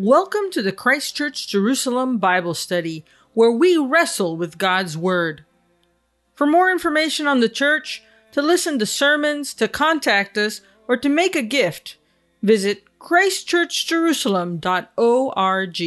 Welcome to the Christchurch Jerusalem Bible Study, where we wrestle with God's Word. For more information on the church, to listen to sermons, to contact us, or to make a gift, visit christchurchjerusalem.org.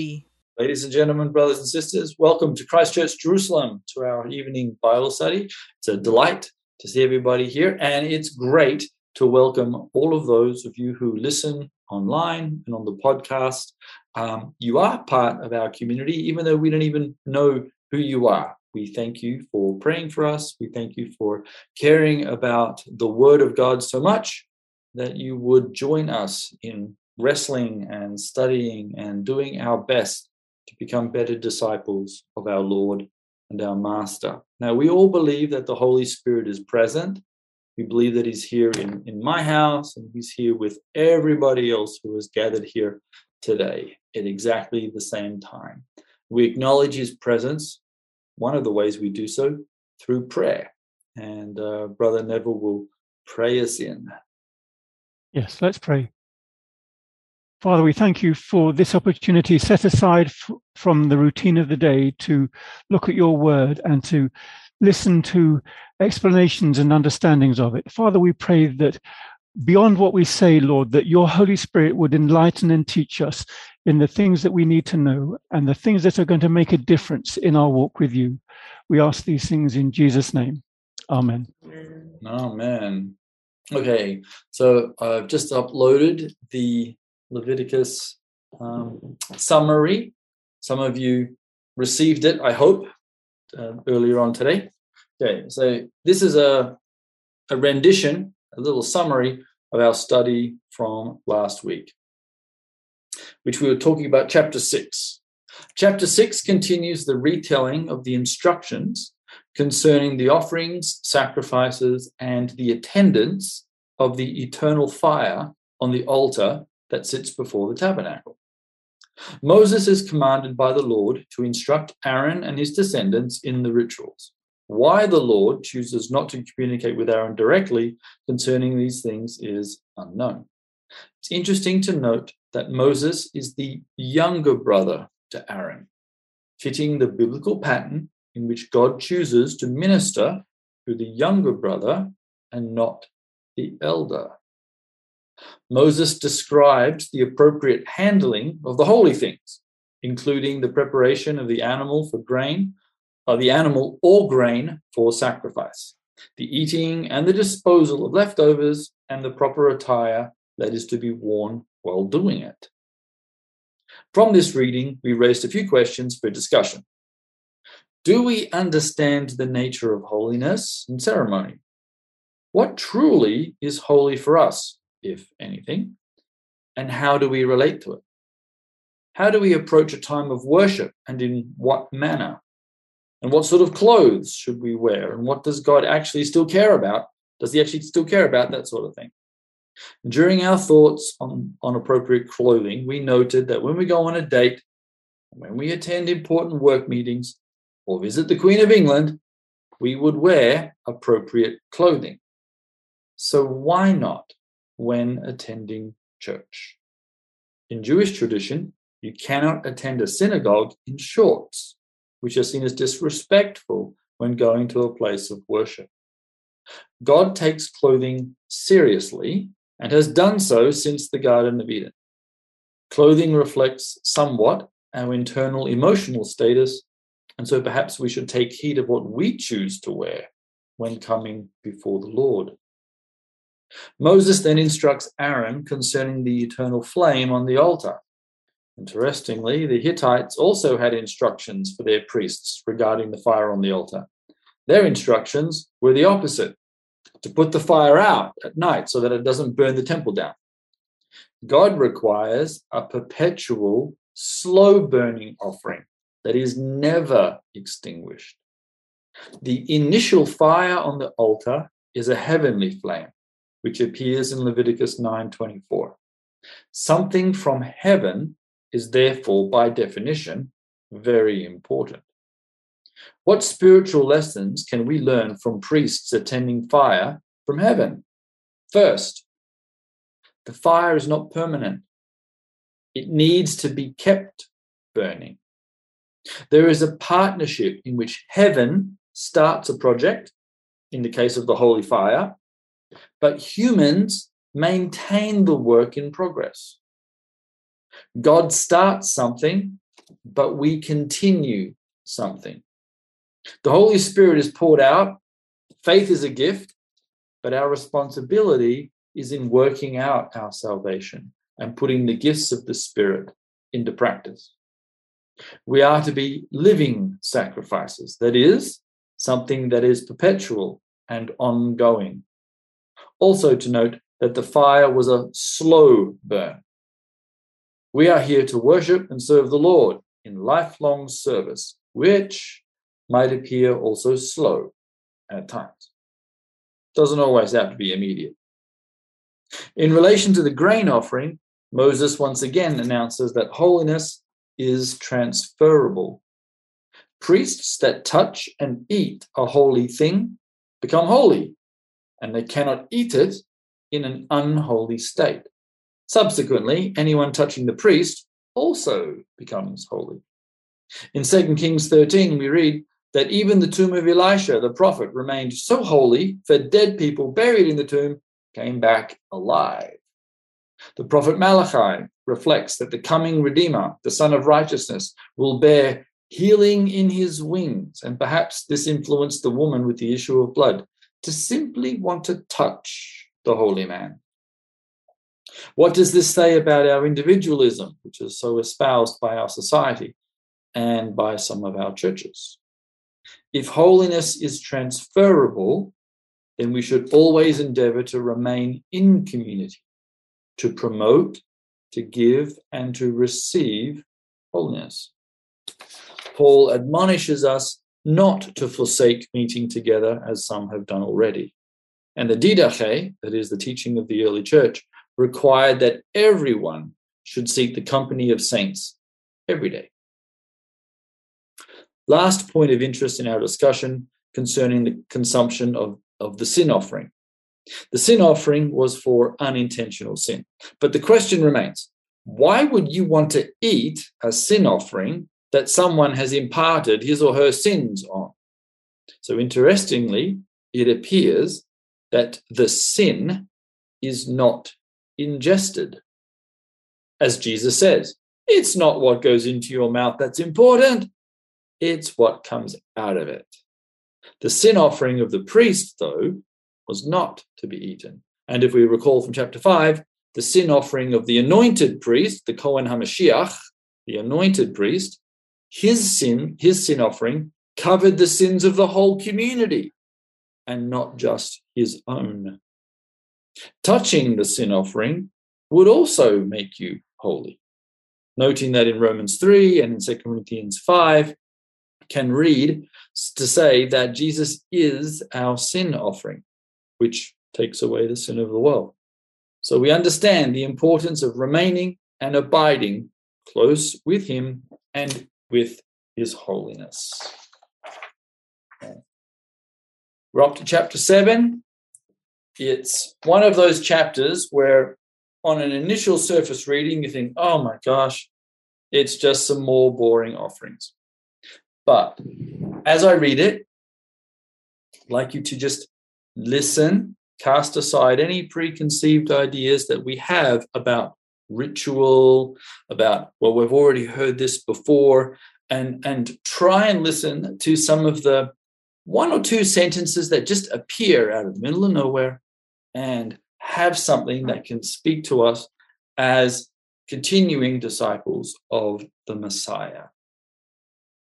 Ladies and gentlemen, brothers and sisters, welcome to Christchurch Jerusalem to our evening Bible study. It's a delight to see everybody here, and it's great to welcome all of those of you who listen online and on the podcast. Um, you are part of our community, even though we don't even know who you are. We thank you for praying for us. We thank you for caring about the Word of God so much that you would join us in wrestling and studying and doing our best to become better disciples of our Lord and our Master. Now, we all believe that the Holy Spirit is present we believe that He's here in, in my house and He's here with everybody else who is gathered here today at exactly the same time. We acknowledge His presence. One of the ways we do so through prayer. And uh, Brother Neville will pray us in. Yes, let's pray. Father, we thank you for this opportunity set aside f- from the routine of the day to look at your word and to listen to explanations and understandings of it. Father, we pray that beyond what we say, Lord, that your Holy Spirit would enlighten and teach us in the things that we need to know and the things that are going to make a difference in our walk with you. We ask these things in Jesus' name. Amen. Amen. Okay, so I've just uploaded the Leviticus um, summary. Some of you received it, I hope uh, earlier on today. Okay, so this is a, a rendition, a little summary of our study from last week, which we were talking about chapter 6. Chapter 6 continues the retelling of the instructions concerning the offerings, sacrifices, and the attendance of the eternal fire on the altar that sits before the tabernacle. Moses is commanded by the Lord to instruct Aaron and his descendants in the rituals. Why the Lord chooses not to communicate with Aaron directly concerning these things is unknown. It's interesting to note that Moses is the younger brother to Aaron, fitting the biblical pattern in which God chooses to minister to the younger brother and not the elder. Moses described the appropriate handling of the holy things, including the preparation of the animal for grain, of the animal or grain for sacrifice, the eating and the disposal of leftovers, and the proper attire that is to be worn while doing it. From this reading, we raised a few questions for discussion. Do we understand the nature of holiness and ceremony? What truly is holy for us? if anything? And how do we relate to it? How do we approach a time of worship and in what manner? And what sort of clothes should we wear? And what does God actually still care about? Does he actually still care about that sort of thing? During our thoughts on, on appropriate clothing, we noted that when we go on a date, when we attend important work meetings, or visit the Queen of England, we would wear appropriate clothing. So why not when attending church. In Jewish tradition, you cannot attend a synagogue in shorts, which are seen as disrespectful when going to a place of worship. God takes clothing seriously and has done so since the Garden of Eden. Clothing reflects somewhat our internal emotional status, and so perhaps we should take heed of what we choose to wear when coming before the Lord. Moses then instructs Aaron concerning the eternal flame on the altar. Interestingly, the Hittites also had instructions for their priests regarding the fire on the altar. Their instructions were the opposite to put the fire out at night so that it doesn't burn the temple down. God requires a perpetual, slow burning offering that is never extinguished. The initial fire on the altar is a heavenly flame which appears in Leviticus 9:24. Something from heaven is therefore by definition very important. What spiritual lessons can we learn from priests attending fire from heaven? First, the fire is not permanent. It needs to be kept burning. There is a partnership in which heaven starts a project, in the case of the holy fire, but humans maintain the work in progress. God starts something, but we continue something. The Holy Spirit is poured out. Faith is a gift, but our responsibility is in working out our salvation and putting the gifts of the Spirit into practice. We are to be living sacrifices, that is, something that is perpetual and ongoing. Also, to note that the fire was a slow burn. We are here to worship and serve the Lord in lifelong service, which might appear also slow at times. Doesn't always have to be immediate. In relation to the grain offering, Moses once again announces that holiness is transferable. Priests that touch and eat a holy thing become holy, and they cannot eat it in an unholy state. Subsequently, anyone touching the priest also becomes holy. In 2 Kings 13, we read that even the tomb of Elisha, the prophet, remained so holy that dead people buried in the tomb came back alive. The prophet Malachi reflects that the coming Redeemer, the Sun of Righteousness, will bear healing in his wings. And perhaps this influenced the woman with the issue of blood to simply want to touch the holy man. What does this say about our individualism, which is so espoused by our society and by some of our churches? If holiness is transferable, then we should always endeavor to remain in community, to promote, to give, and to receive holiness. Paul admonishes us not to forsake meeting together as some have done already. And the didache, that is the teaching of the early church, required that everyone should seek the company of saints every day. Last point of interest in our discussion concerning the consumption of, of the sin offering. The sin offering was for unintentional sin. But the question remains why would you want to eat a sin offering that someone has imparted his or her sins on? So, interestingly, it appears that the sin is not ingested. As Jesus says, it's not what goes into your mouth that's important, it's what comes out of it. The sin offering of the priest, though, was not to be eaten. And if we recall from chapter 5, the sin offering of the anointed priest, the Kohen HaMashiach, the anointed priest, his sin, his sin offering covered the sins of the whole community and not just his own. Touching the sin offering would also make you holy. Noting that in Romans 3 and in 2 Corinthians 5, can read to say that Jesus is our sin offering, which takes away the sin of the world. So we understand the importance of remaining and abiding close with Him and with His holiness. We're up to chapter 7. It's one of those chapters where, on an initial surface reading, you think, oh my gosh, it's just some more boring offerings. But as I read it, I'd like you to just listen, cast aside any preconceived ideas that we have about ritual, about, well, we've already heard this before, and, and try and listen to some of the one or two sentences that just appear out of the middle of nowhere and have something that can speak to us as continuing disciples of the Messiah.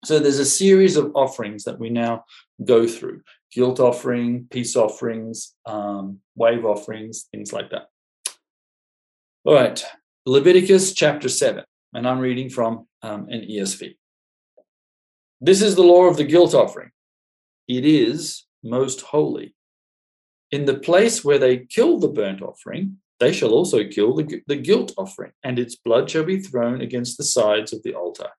So there's a series of offerings that we now go through guilt offering, peace offerings, um, wave offerings, things like that. All right, Leviticus chapter 7, and I'm reading from um, an ESV. This is the law of the guilt offering. It is most holy. In the place where they kill the burnt offering, they shall also kill the, the guilt offering, and its blood shall be thrown against the sides of the altar.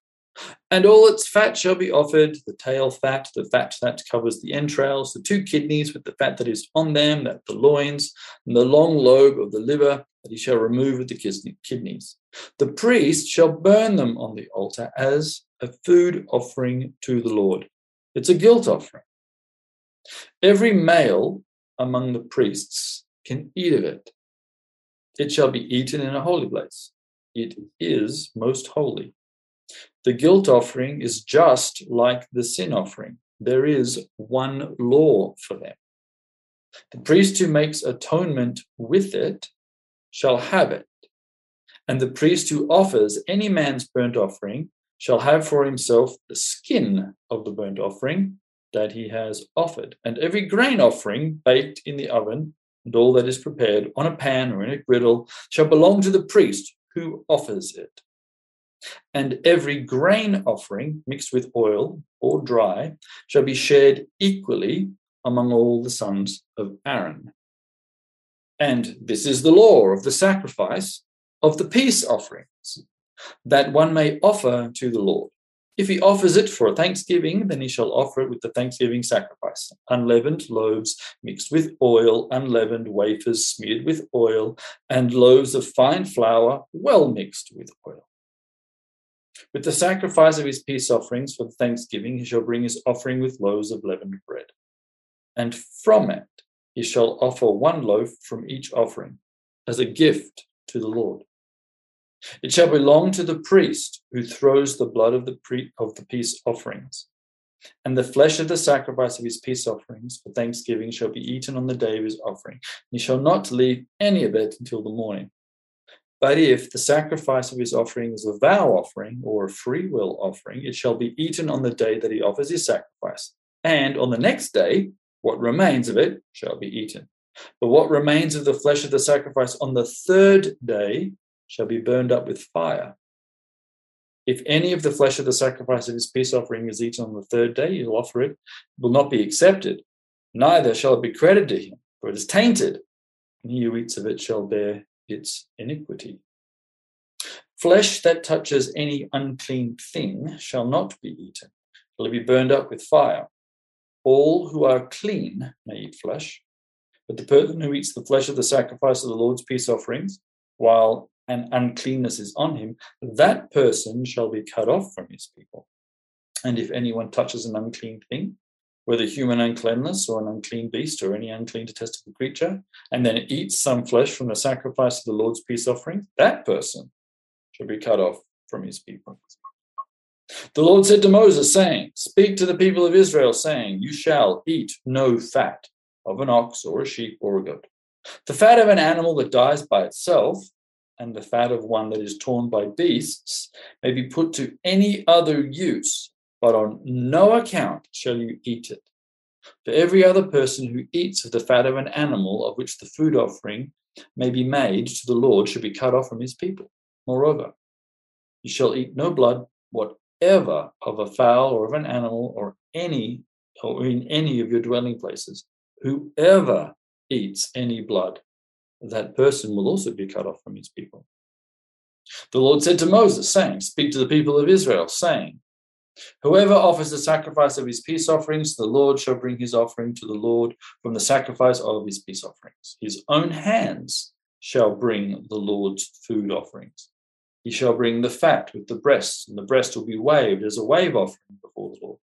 And all its fat shall be offered the tail fat, the fat that covers the entrails, the two kidneys with the fat that is on them, that the loins, and the long lobe of the liver, that he shall remove with the kidneys. The priest shall burn them on the altar as a food offering to the Lord. It's a guilt offering. Every male among the priests can eat of it. It shall be eaten in a holy place. It is most holy. The guilt offering is just like the sin offering. There is one law for them. The priest who makes atonement with it shall have it. And the priest who offers any man's burnt offering shall have for himself the skin of the burnt offering that he has offered, and every grain offering baked in the oven, and all that is prepared on a pan or in a griddle, shall belong to the priest who offers it. And every grain offering mixed with oil or dry shall be shared equally among all the sons of Aaron. And this is the law of the sacrifice of the peace offerings, that one may offer to the Lord. If he offers it for a thanksgiving, then he shall offer it with the thanksgiving sacrifice unleavened loaves mixed with oil, unleavened wafers smeared with oil, and loaves of fine flour well mixed with oil. With the sacrifice of his peace offerings for the thanksgiving, he shall bring his offering with loaves of leavened bread. And from it he shall offer one loaf from each offering as a gift to the Lord. It shall belong to the priest who throws the blood of the, pre- of the peace offerings. And the flesh of the sacrifice of his peace offerings for thanksgiving shall be eaten on the day of his offering. He shall not leave any of it until the morning. But if the sacrifice of his offering is a vow offering or a free will offering, it shall be eaten on the day that he offers his sacrifice. And on the next day, what remains of it shall be eaten. But what remains of the flesh of the sacrifice on the third day shall be burned up with fire. If any of the flesh of the sacrifice of his peace offering is eaten on the third day, he'll offer it, will not be accepted, neither shall it be credited to him, for it is tainted, and he who eats of it shall bear its iniquity. Flesh that touches any unclean thing shall not be eaten, shall it be burned up with fire. All who are clean may eat flesh, but the person who eats the flesh of the sacrifice of the Lord's peace offerings, while and uncleanness is on him, that person shall be cut off from his people. And if anyone touches an unclean thing, whether human uncleanness or an unclean beast or any unclean detestable creature, and then eats some flesh from the sacrifice of the Lord's peace offering, that person shall be cut off from his people. The Lord said to Moses, saying, Speak to the people of Israel, saying, You shall eat no fat of an ox or a sheep or a goat. The fat of an animal that dies by itself, and the fat of one that is torn by beasts may be put to any other use, but on no account shall you eat it. For every other person who eats of the fat of an animal of which the food offering may be made to the Lord should be cut off from his people. Moreover, you shall eat no blood whatever of a fowl or of an animal or any or in any of your dwelling places. Whoever eats any blood that person will also be cut off from his people. The Lord said to Moses, saying, Speak to the people of Israel, saying, Whoever offers the sacrifice of his peace offerings, the Lord shall bring his offering to the Lord from the sacrifice of his peace offerings. His own hands shall bring the Lord's food offerings. He shall bring the fat with the breast, and the breast will be waved as a wave offering before the Lord.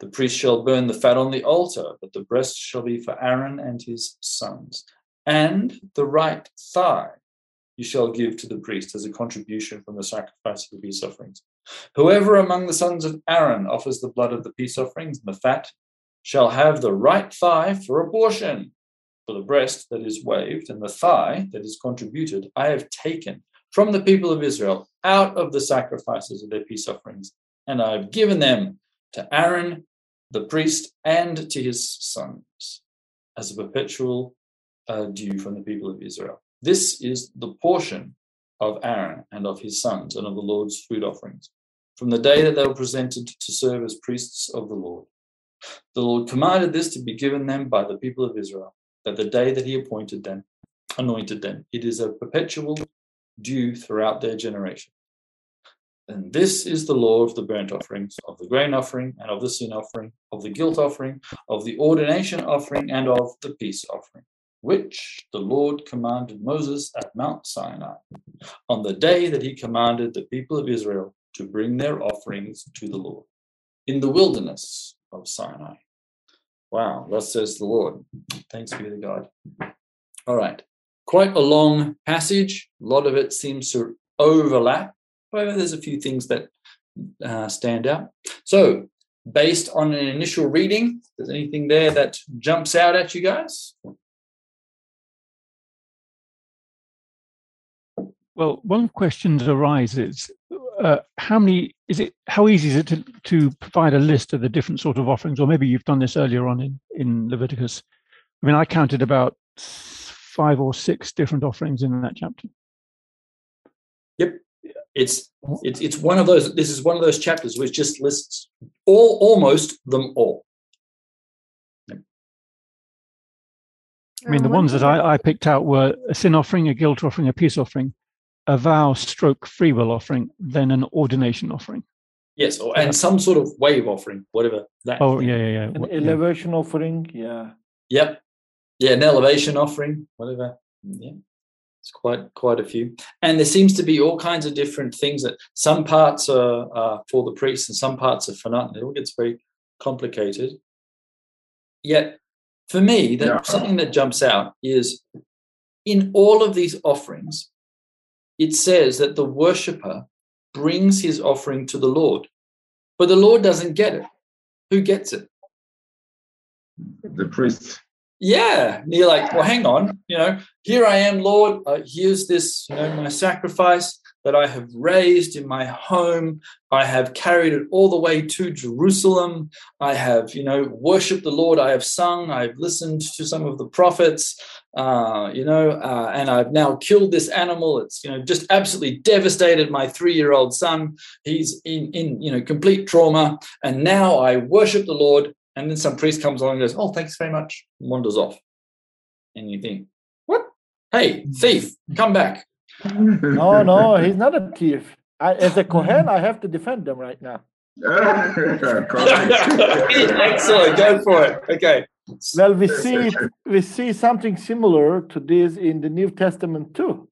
The priest shall burn the fat on the altar, but the breast shall be for Aaron and his sons and the right thigh you shall give to the priest as a contribution from the sacrifice of the peace offerings. Whoever among the sons of Aaron offers the blood of the peace offerings and the fat shall have the right thigh for abortion. For the breast that is waved and the thigh that is contributed, I have taken from the people of Israel out of the sacrifices of their peace offerings, and I have given them to Aaron the priest and to his sons as a perpetual uh, due from the people of Israel. This is the portion of Aaron and of his sons and of the Lord's food offerings from the day that they were presented to serve as priests of the Lord. The Lord commanded this to be given them by the people of Israel, that the day that he appointed them, anointed them, it is a perpetual due throughout their generation. And this is the law of the burnt offerings, of the grain offering, and of the sin offering, of the guilt offering, of the ordination offering, and of the peace offering which the Lord commanded Moses at Mount Sinai on the day that he commanded the people of Israel to bring their offerings to the Lord in the wilderness of Sinai. Wow, thus says the Lord. Thanks be to God. All right, quite a long passage. A lot of it seems to overlap. However, there's a few things that uh, stand out. So, based on an initial reading, there's anything there that jumps out at you guys? Well, one question arises: uh, How many is it? How easy is it to, to provide a list of the different sort of offerings? Or maybe you've done this earlier on in in Leviticus. I mean, I counted about five or six different offerings in that chapter. Yep, it's it's it's one of those. This is one of those chapters which just lists all almost them all. I mean, the ones that I, I picked out were a sin offering, a guilt offering, a peace offering, a vow stroke free will offering, then an ordination offering. Yes, or, and some sort of wave offering, whatever that. Oh, yeah, yeah, yeah. An What- yeah. elevation offering, yeah. Yep. Yeah, an elevation offering, whatever. Mm, yeah. It's quite quite a few. And there seems to be all kinds of different things that some parts are, are for the priests and some parts are for not. It all gets very complicated. Yet for me, that Yeah. something that jumps out is in all of these offerings, it says that the worshiper brings his offering to the Lord. But the Lord doesn't get it. Who gets it? The priest. Yeah, and you're like, well, hang on, you know, here I am, Lord. Uh, here's this, you know, my sacrifice that I have raised in my home. I have carried it all the way to Jerusalem. I have, you know, worshipped the Lord. I have sung. I've listened to some of the prophets, uh, you know, uh, and I've now killed this animal. It's, you know, just absolutely devastated my three-year-old son. He's in, in, you know, complete trauma, and now I worship the Lord. And then some priest comes along and goes, "Oh, thanks very much," and wanders off. And you think, "What? Hey, thief, come back!" No, no, he's not a thief. I, as a Kohen, I have to defend them right now. Excellent, go for it. Okay. Well, we see we see something similar to this in the New Testament too.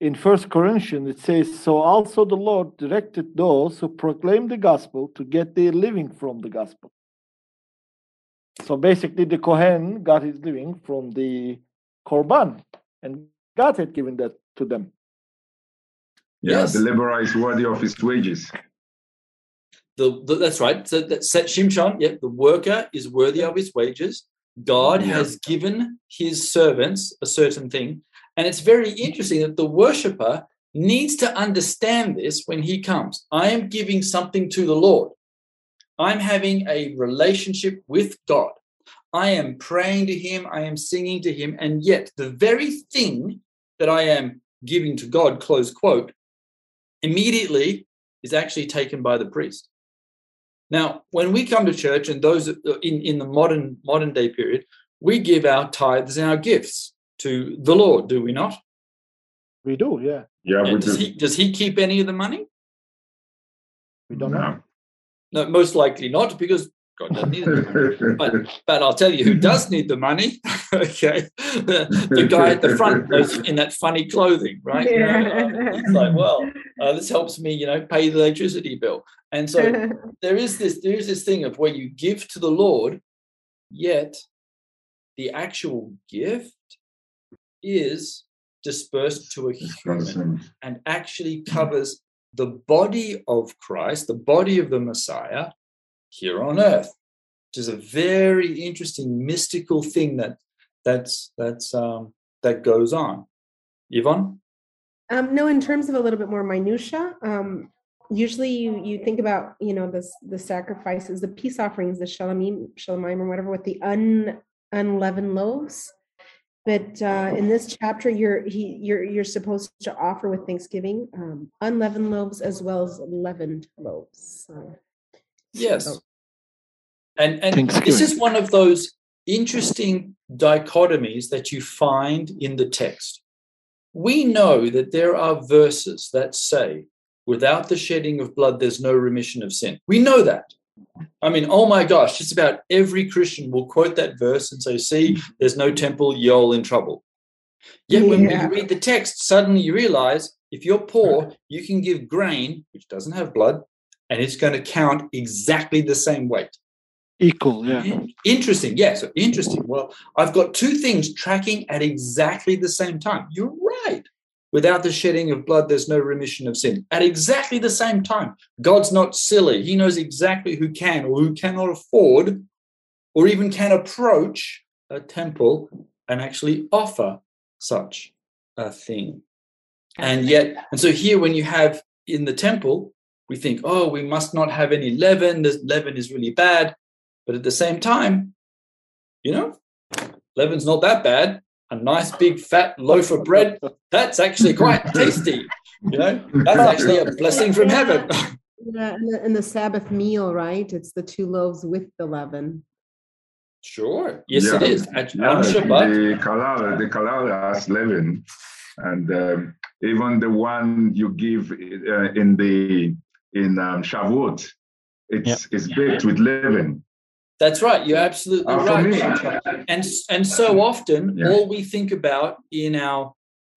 In First Corinthians, it says, "So also the Lord directed those who proclaim the gospel to get their living from the gospel." So basically, the Kohen got his living from the korban, and God had given that to them. Yeah, Yes. the laborer is worthy of his wages. The, the, that's right. So that's set Shimshon. Yep, the worker is worthy of his wages. God Yeah. has given his servants a certain thing. And it's very interesting that the worshiper needs to understand this when he comes. I am giving something to the Lord. I'm having a relationship with God. I am praying to him. I am singing to him. And yet, the very thing that I am giving to God, close quote, immediately is actually taken by the priest. Now, when we come to church, and those uh, in, in the modern modern day period, we give our tithes and our gifts to the Lord, do we not? We do, yeah. Yeah, Yeah, we does do. he does he keep any of the money? We don't know. No. No, most likely not, because God doesn't need it. But but I'll tell you who does need the money. okay, the, the guy at the front in that funny clothing, right? You know, he's like, well, uh, this helps me, you know, pay the electricity bill. And so there is this there is this thing of where you give to the Lord, yet the actual gift is dispersed to a human and actually covers the body of Christ, the body of the Messiah here on earth, which is a very interesting mystical thing that that's that's um, that goes on. Yvonne? Um, no, in terms of a little bit more minutia, um, usually you you think about you know the the sacrifices, the peace offerings, the shalamim, shalamim, or whatever, with the un unleavened loaves. But uh, in this chapter, you're he you're you're supposed to offer with Thanksgiving um, unleavened loaves as well as leavened loaves. So, Yes. so- And and this is one of those interesting dichotomies that you find in the text. We know that there are verses that say, without the shedding of blood, there's no remission of sin. We know that. I mean, oh my gosh, just about every Christian will quote that verse and say, see, there's no temple, you're all in trouble. Yet when Yeah. you read the text, suddenly you realize if you're poor, you can give grain, which doesn't have blood, and it's going to count exactly the same weight. Equal, yeah. Interesting. Yeah, so interesting. Well, I've got two things tracking at exactly the same time. You're right. Without the shedding of blood, there's no remission of sin. At exactly the same time. God's not silly. He knows exactly who can or who cannot afford or even can approach a temple and actually offer such a thing. And yet, and so here, when you have in the temple, we think, oh, we must not have any leaven. This leaven is really bad. But at the same time, you know, leaven's not that bad. A nice big fat loaf of bread, that's actually quite tasty. You know, that's actually a blessing from heaven. Yeah, and the, and the Sabbath meal, right? It's the two loaves with the leaven. Sure. Yes, it Yeah. is. At, Yeah, on Shabbat, the challah, the challah has leaven, and um, even the one you give uh, in the in um, Shavuot, it's it's baked with leaven. that's right. You're absolutely Uh, right. me- And and so often, Yeah. all we think about in our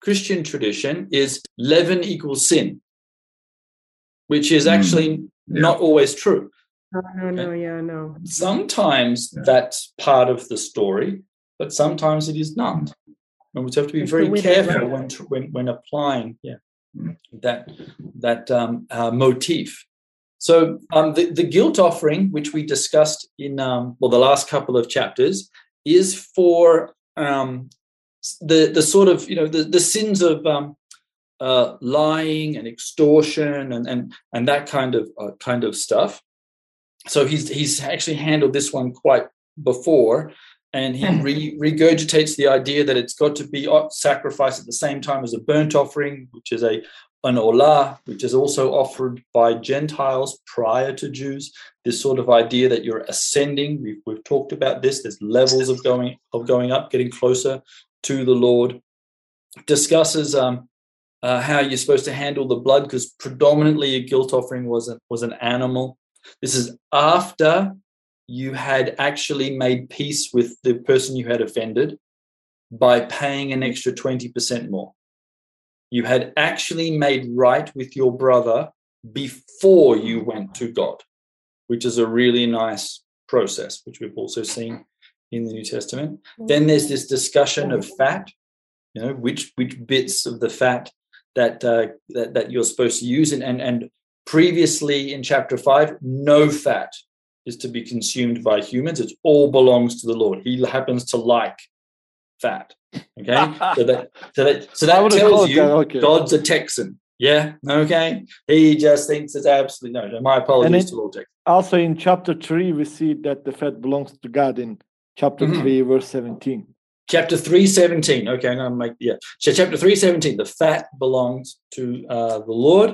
Christian tradition is leaven equals sin, which is Mm. actually Yeah. not always true. No, no, no, yeah, no. Sometimes Yeah. that's part of the story, but sometimes it is not. And we have to be It's very careful when, when when applying yeah Mm. That that um, uh, motif. So um, the the guilt offering, which we discussed in um, well the last couple of chapters, is for um, the the sort of you know the the sins of um, uh, lying and extortion and and and that kind of uh, kind of stuff. So he's he's actually handled this one quite before, and he re- regurgitates the idea that it's got to be sacrificed at the same time as a burnt offering, which is a an olah, which is also offered by Gentiles prior to Jews. This sort of idea that you're ascending. We've, we've talked about this. There's levels of going of going up, getting closer to the Lord. Discusses um, uh, how you're supposed to handle the blood because predominantly a guilt offering was a, was an animal. This is after you had actually made peace with the person you had offended by paying an extra 20% more. You had actually made right with your brother before you went to God, which is a really nice process, which we've also seen in the New Testament. Then there's this discussion of fat, you know, which which bits of the fat that uh, that, that you're supposed to use, and, and and previously in chapter five, no fat is to be consumed by humans. It all belongs to the Lord. He happens to like fat. Okay, so that so that so that tells you that, okay. God's a Texan. Yeah, okay. He just thinks it's absolutely no. no my apologies it- to all Texans. Also in chapter 3, we see that the fat belongs to God in chapter Mhm. 3, verse 17. chapter 317 okay i'm going to make yeah so chapter 317 the fat belongs to uh, the lord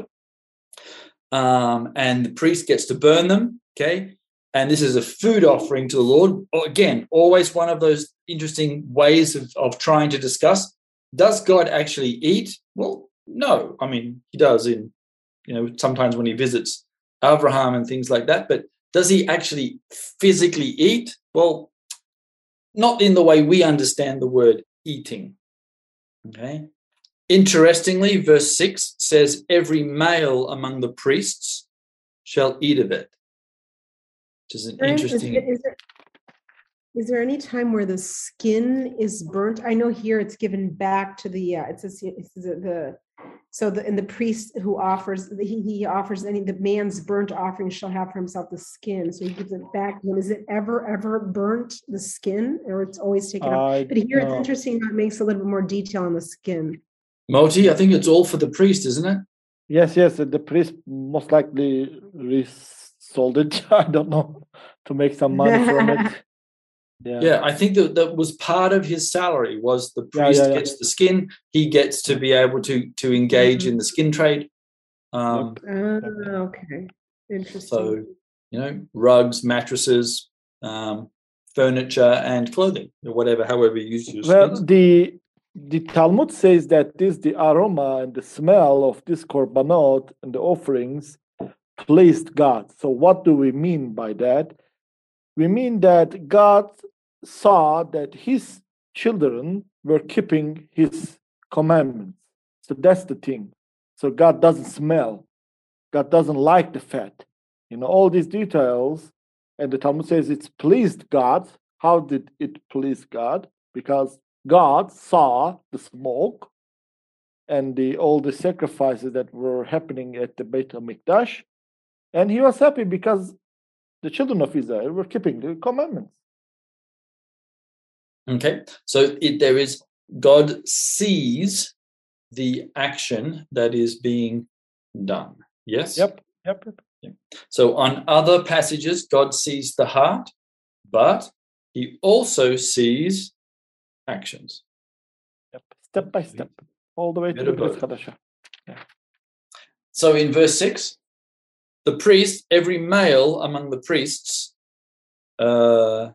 um, and the priest gets to burn them okay and this is a food offering to the lord again always one of those interesting ways of, of trying to discuss does god actually eat well no i mean he does in you know sometimes when he visits abraham and things like that but does he actually physically eat well not in the way we understand the word eating. Okay. Interestingly, verse 6 says, Every male among the priests shall eat of it. Which is an Brian, is interesting. there- Is there, is there any time where the skin is burnt? I know here it's given back to the, uh, it says, it says the, so the, and the priest who offers, he, he offers any, the man's burnt offering shall have for himself the skin. So he gives it back. to him. Is it ever, ever burnt, the skin, or it's always taken off? But here it's interesting how it makes a little bit more detail on the skin. Moti, I think it's all for the priest, isn't it? Yes, yes, the priest most likely resold it. I don't know to make some money from it. Yeah. Yeah, I think that that was part of his salary was the priest yeah, yeah. gets the skin, he gets to be able to to engage Mhm. in the skin trade. Um, Ah, okay, interesting. So, you know, rugs, mattresses, um, furniture, and clothing, or whatever, however you use your Well, skins. the the Talmud says that this the aroma and the smell of this korbanot and the offerings pleased God. So, what do we mean by that? We mean that God saw that his children were keeping his commandments. So, that's the thing. So, God doesn't smell, God doesn't like the fat. You know, all these details. And the Talmud says it's pleased God. How did it please God? Because God saw the smoke and the all the sacrifices that were happening at the Beit HaMikdash, and he was happy because the children of Israel were keeping the commandments. Okay, so it, there is God sees the action that is being done. Yes. Yep. Yep. yep. So on other passages, God sees the heart, but He also sees actions. Yep. Step by step, all the way to the. Yeah. So in verse six, the priest, every male among the priests, uh,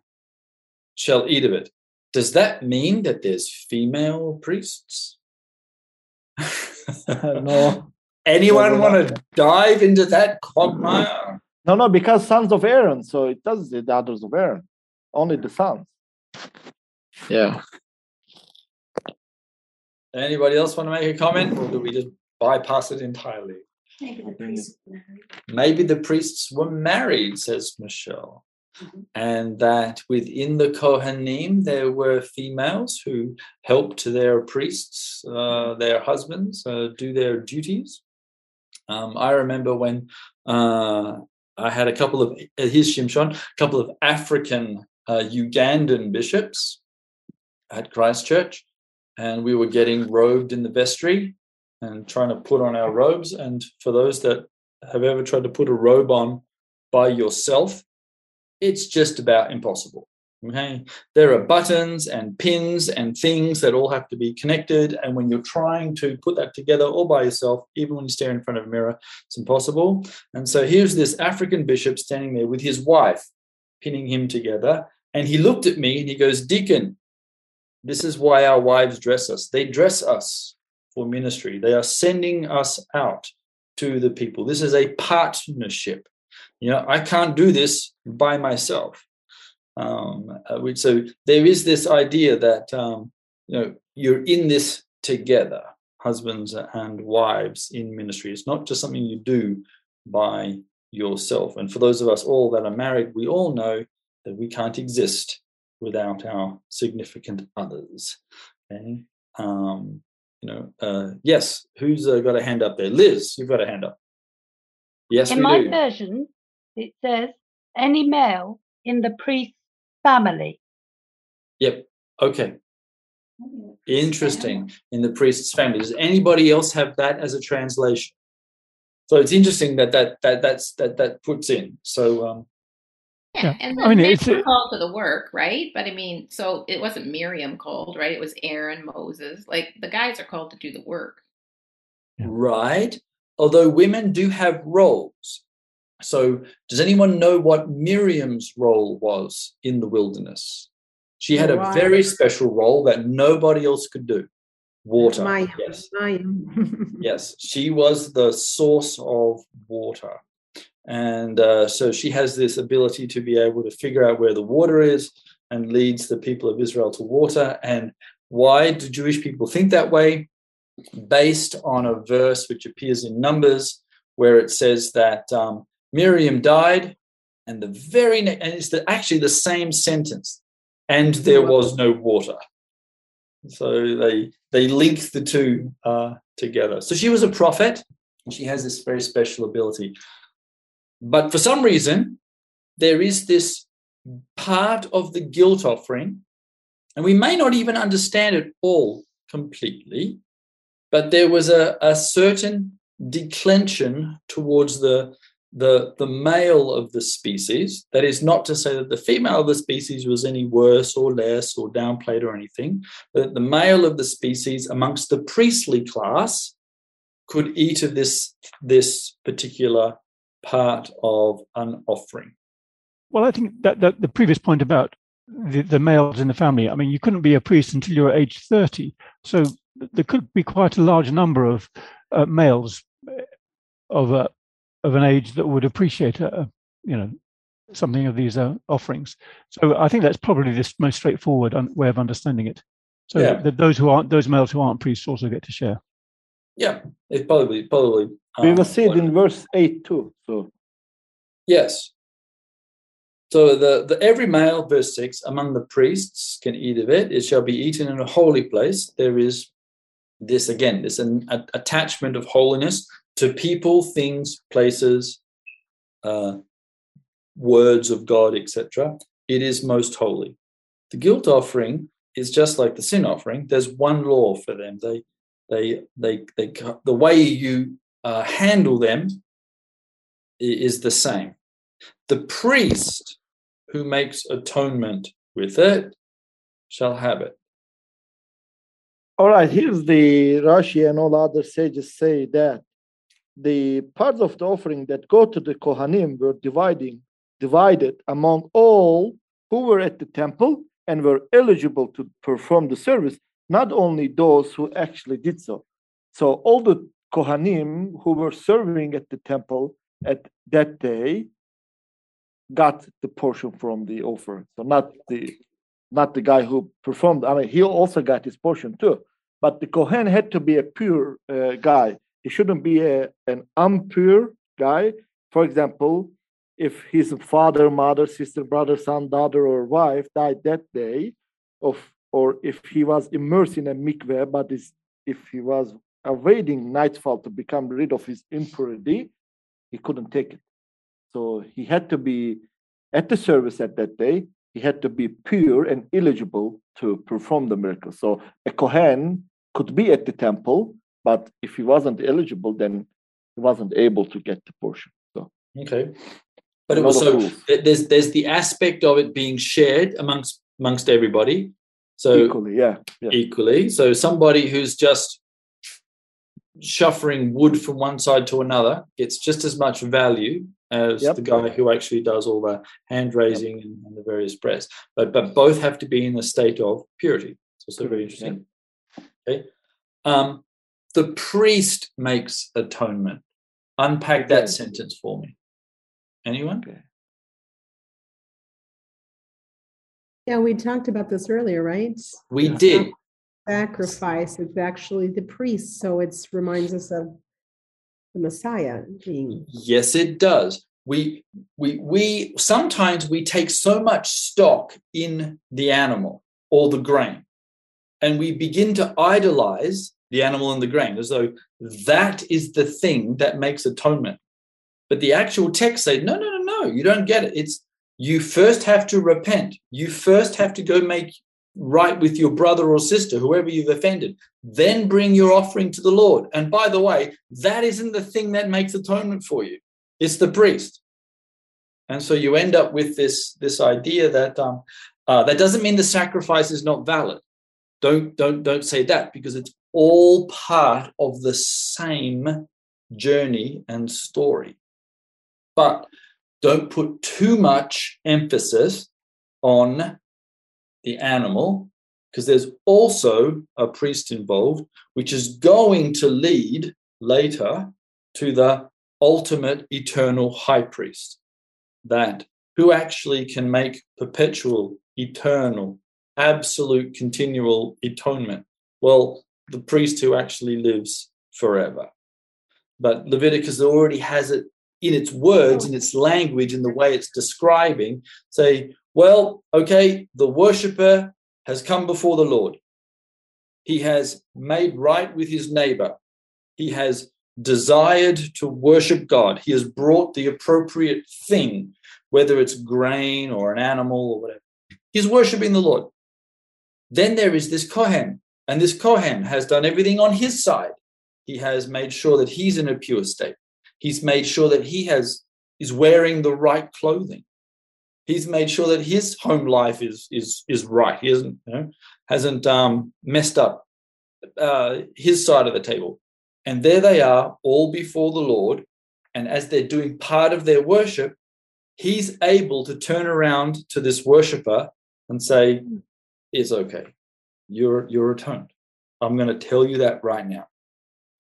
shall eat of it. Does that mean that there's female priests? no. Anyone want to dive into that quagmire? No, no, because sons of Aaron, so it does the daughters of Aaron, only the sons. Yeah. Anybody else want to make a comment, or do we just bypass it entirely? Maybe the priests. Maybe the priests were married, says Michelle. Mhm. And that within the Kohanim there were females who helped their priests, uh, their husbands, uh, do their duties. Um, I remember when uh, I had a couple of, uh, here's Shimshon, a couple of African uh, Ugandan bishops at Christchurch, and we were getting robed in the vestry and trying to put on our robes. And for those that have ever tried to put a robe on by yourself, it's just about impossible. Okay, there are buttons and pins and things that all have to be connected. And when you're trying to put that together all by yourself, even when you stare in front of a mirror, it's impossible. And so here's this African bishop standing there with his wife, pinning him together. And he looked at me and he goes, Deacon, this is why our wives dress us. They dress us for ministry, they are sending us out to the people. This is a partnership. You know, I can't do this by myself. Um, uh, so there is this idea that um, you know you're in this together, husbands and wives in ministry. It's not just something you do by yourself. And for those of us all that are married, we all know that we can't exist without our significant others. Okay. Um, you know, uh, yes. Who's uh, got a hand up there? Liz, you've got a hand up. Yes, In my do. version, it says any male in the priest's family. Yep. Okay. Interesting. In the priest's family. Does anybody else have that as a translation? So it's interesting that that that that's that that puts in. So um, Yeah, Yeah. and I the mean, it's a- called to the work, right? But I mean, so it wasn't Miriam called, right? It was Aaron, Moses. Like the guys are called to do the work. Yeah. right. Although women do have roles. So does anyone know what Miriam's role was in the wilderness? She had a very special role that nobody else could do. Water. Maya, Yes. Maya. Yes, she was the source of water. And uh, so she has this ability to be able to figure out where the water is and leads the people of Israel to water. And why do Jewish people think that way? Based on a verse which appears in Numbers, where it says that um, Miriam died, and the very next, and it's the, actually the same sentence, and there was no water. So they they link the two uh, together. So she was a prophet. and She has this very special ability. But for some reason, there is this part of the guilt offering, and we may not even understand it all completely, but there was a, a certain declension towards the, the, the male of the species. That is not to say that the female of the species was any worse or less or downplayed or anything, but the male of the species amongst the priestly class could eat of this, this particular part of an offering. Well, I think that, that the previous point about the, the males in the family, I mean, you couldn't be a priest until you were age 30. So there could be quite a large number of uh, males uh, of uh, of an age that would appreciate a, you know something of these uh, offerings. So I think that's probably the most straightforward un- way of understanding it. So Yeah. that those who aren't those males who aren't priests also get to share. Yeah, it probably probably. We um, will see it in verse 8 too. So Yes. So the, the every male, verse six, among the priests can eat of it. It shall be eaten in a holy place. There is this again, this an a- attachment of holiness to people, things, places, uh, words of God, etc. It is most holy. The guilt offering is just like the sin offering. There's one law for them. They, they, they, they. The way you uh, handle them is the same the priest who makes atonement with it shall have it. All right, here's the Rashi and all other sages say that the parts of the offering that go to the Kohanim were dividing, divided among all who were at the temple and were eligible to perform the service, not only those who actually did so. So all the Kohanim who were serving at the temple at that day got the portion from the offering. So not the not the guy who performed. I mean, he also got his portion too. But the Kohen had to be a pure uh, guy. He shouldn't be a, an impure guy. For example, if his father, mother, sister, brother, son, daughter, or wife died that day, of or if he was immersed in a mikveh, but is, if he was awaiting nightfall to become rid of his impurity, he couldn't take it. So he had to be at the service at that day. He had to be pure and eligible to perform the miracle. So a Kohen could be at the temple, but if he wasn't eligible, then he wasn't able to get the portion. So Okay. But it was so there's there's the aspect of it being shared amongst amongst everybody. So equally, yeah, yeah. equally. So somebody who's just shuffling wood from one side to another gets just as much value as Yep. the guy who actually does all the hand raising and, and the various prayers. But but both have to be in a state of purity. It's also very interesting. Okay. Um, the priest makes atonement. Unpack that Okay. sentence for me. Anyone? Okay. Yeah, we talked about this earlier, right? We Yeah. did. Sacrifice, it's actually the priest, so it's reminds us of the Messiah being. Yes, it does. We we we sometimes we take so much stock in the animal or the grain, and we begin to idolize the animal and the grain as though that is the thing that makes atonement. But the actual text say, no, no, no, no, you don't get it. It's you first have to repent. You first have to go make right with your brother or sister, whoever you've offended. Then bring your offering to the Lord. And by the way, that isn't the thing that makes atonement for you. It's the priest. And so you end up with this, this idea that um, uh, that doesn't mean the sacrifice is not valid. Don't don't don't say that because it's all part of the same journey and story. But don't put too much emphasis on the animal because there's also a priest involved, which is going to lead later to the ultimate eternal high priest, that who actually can make perpetual, eternal, absolute, continual atonement. Well, the priest who actually lives forever. But Leviticus already has it in its words, in its language, in the way it's describing, say, well, okay, the worshiper has come before the Lord. He has made right with his neighbor. He has desired to worship God. He has brought the appropriate thing, whether it's grain or an animal or whatever. He's worshiping the Lord. Then there is this Kohen, and this Kohen has done everything on his side. He has made sure that he's in a pure state. He's made sure that he has is wearing the right clothing. He's made sure that his home life is is is right. He hasn't you know, hasn't um, messed up uh, his side of the table. And there they are, all before the Lord. And as they're doing part of their worship, he's able to turn around to this worshiper and say, It's okay. You're you're atoned. I'm going to tell you that right now.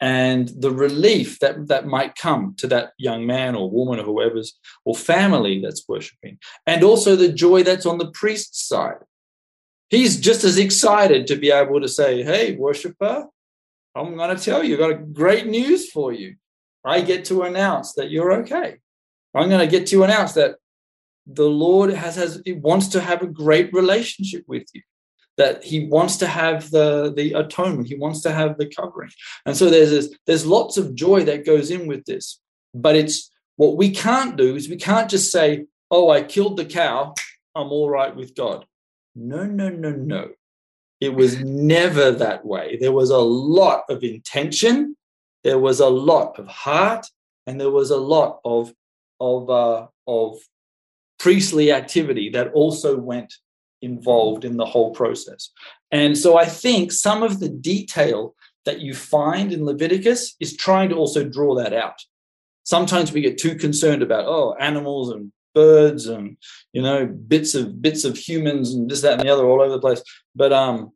And the relief that that might come to that young man or woman or whoever's or family that's worshiping and also the joy that's on the priest's side. He's just as excited to be able to say hey worshiper i'm going to tell you I've got a great news for you. I get to announce that you're okay. I'm going to get to announce that the lord has has wants to have a great relationship with you that he wants to have the the atonement. He wants to have the covering. And so there's this, there's lots of joy that goes in with this. But it's what we can't do is we can't just say oh i killed the cow. I'm all right with god. No no no no. It was never that way. There was a lot of intention. There was a lot of heart. And there was a lot of of uh, of priestly activity that also went involved in the whole process. And so I think some of the detail that you find in Leviticus is trying to also draw that out. Sometimes we get too concerned about oh animals and birds and you know bits of bits of humans and this that and the other all over the place. But um,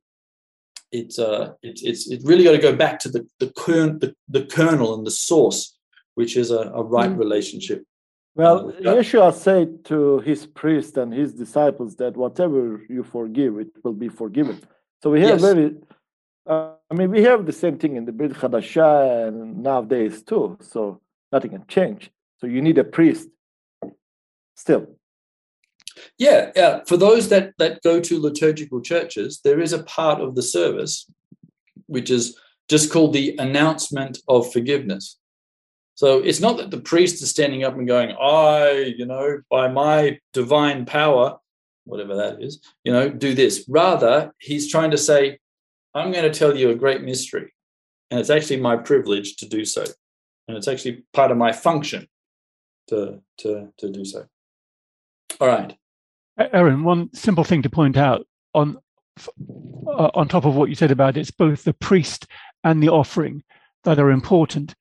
it's uh it's it's it really got to go back to the the, kern, the, the kernel and the source, which is a, a right mm. relationship well, Yeshua said to his priest and his disciples that whatever you forgive, it will be forgiven. So we have yes. very, uh, I mean, we have the same thing in the Brit Hadashah and nowadays too. So nothing can change. So you need a priest still. Yeah, yeah. For those that that go to liturgical churches, there is a part of the service which is just called the announcement of forgiveness. So it's not that the priest is standing up and going, I, you know, by my divine power, whatever that is, you know, do this. Rather, he's trying to say, I'm going to tell you a great mystery. And it's actually my privilege to do so. And it's actually part of my function to, to, to do so. All right. Aaron, one simple thing to point out on uh, on top of what you said about it, it's both the priest and the offering that are important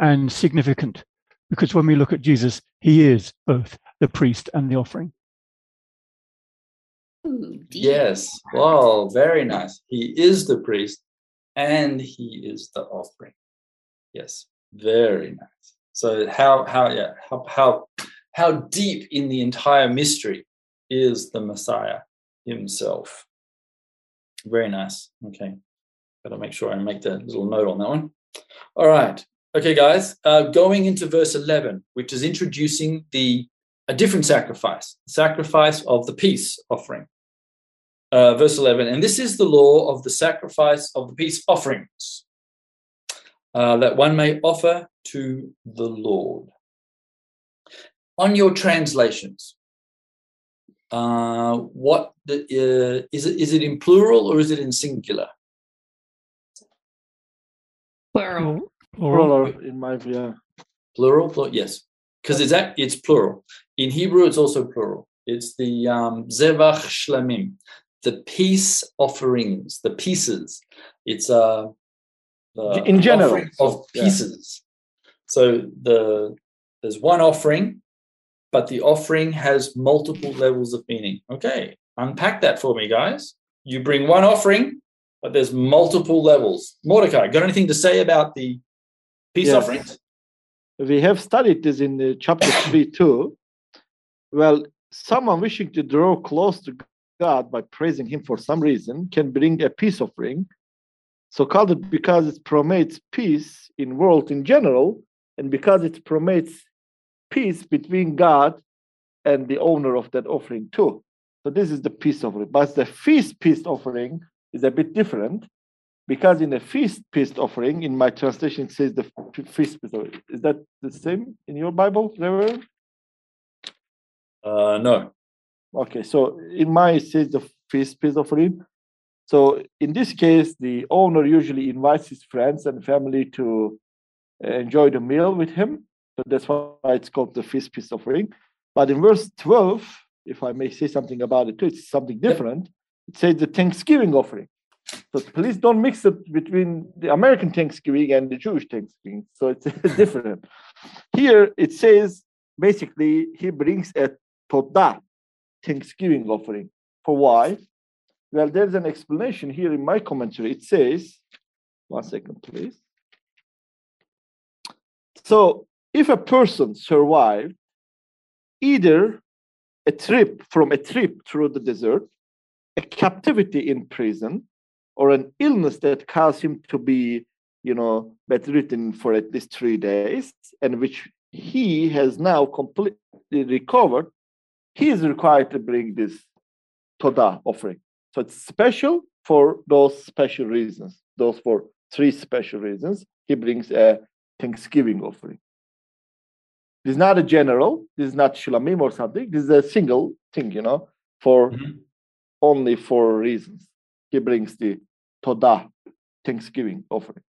and significant because when we look at Jesus, he is both the priest and the offering. Ooh, yes. Wow, very nice. He is the priest and he is the offering. Yes, very nice. So how how yeah how how how deep in the entire mystery is the Messiah himself. Very nice. Okay. Gotta make sure I make the little note on that one. All right. Okay, guys, uh, going into verse 11, which is introducing the a different sacrifice, the sacrifice of the peace offering. Uh, verse 11, and this is the law of the sacrifice of the peace offerings uh, that one may offer to the Lord. On your translations, uh, what the, uh, is it? Is it in plural or is it in singular? Plural. Plural in my view. Plural, plural yes, because it's it's plural. In Hebrew, it's also plural. It's the um, zevach shlamim, the peace offerings, the pieces. It's uh, in general of pieces. Yeah. So the there's one offering, but the offering has multiple levels of meaning. Okay, unpack that for me, guys. You bring one offering, but there's multiple levels. Mordecai, got anything to say about the peace yes. offerings? We have studied this in the chapter 3 too. Well, someone wishing to draw close to God by praising Him for some reason can bring a peace offering. So called it because it promotes peace in world in general, and because it promotes peace between God and the owner of that offering too. So this is the peace offering. But the feast peace offering is a bit different because in a feast peace offering, in my translation, it says the feast peace offering. Is that the same in your Bible, Reverend? Uh, no. Okay, so in my it says the feast peace offering. So in this case, the owner usually invites his friends and family to enjoy the meal with him. So that's why it's called the feast peace offering. But in verse 12, if I may say something about it too, it's something different. It says the Thanksgiving offering. So please don't mix it between the American Thanksgiving and the Jewish Thanksgiving. So it's different. Here it says basically he brings a todah, Thanksgiving offering. For why? Well, there's an explanation here in my commentary. It says, one second, please. So if a person survived either a trip from a trip through the desert, a captivity in prison, or an illness that caused him to be, you know, bedridden for at least three days, and which he has now completely recovered, he is required to bring this Todah offering. So it's special for those special reasons, those for three special reasons. He brings a Thanksgiving offering. This is not a general, this is not Shulamim or something, this is a single thing, you know, for Mhm. only four reasons. He brings the Todah, Thanksgiving offering.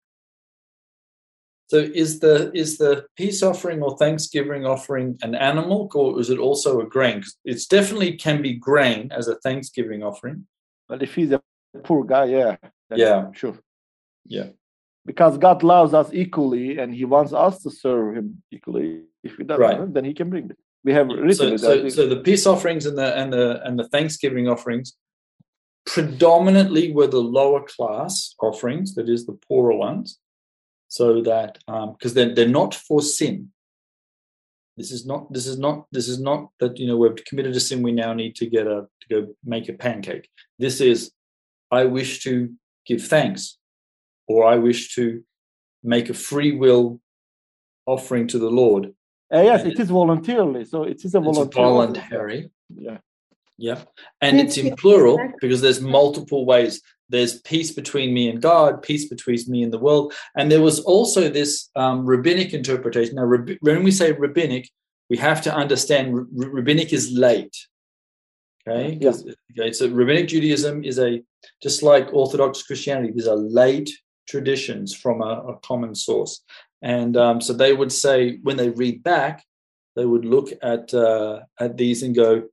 So is the is the peace offering or thanksgiving offering an animal or is it also a grain? It's definitely can be grain as a thanksgiving offering. But if he's a poor guy, yeah. Yeah. Sure. Yeah. Because God loves us equally and he wants us to serve him equally. If he doesn't, Right. then he can bring it. We have written So, it. so, so the peace offerings and the and the and the thanksgiving offerings predominantly were the lower class offerings, that is the poorer ones, so that because they're they're not for sin. This is not this is not this is not that you know we've committed a sin we now need to get a to go make a pancake. This is I wish to give thanks, or I wish to make a free will offering to the Lord. Uh, yes, it is voluntarily. So it is a It's voluntary. voluntary. Yeah. Yeah. And it's in plural because there's multiple ways. There's peace between me and God, peace between me and the world. And there was also this um, rabbinic interpretation. Now, rab- when we say rabbinic, we have to understand r- rabbinic is late. Okay. 'Cause- Okay. So rabbinic Judaism is a, just like Orthodox Christianity, these are late traditions from a, a common source. And um, so they would say, when they read back, they would look at uh, at these and go,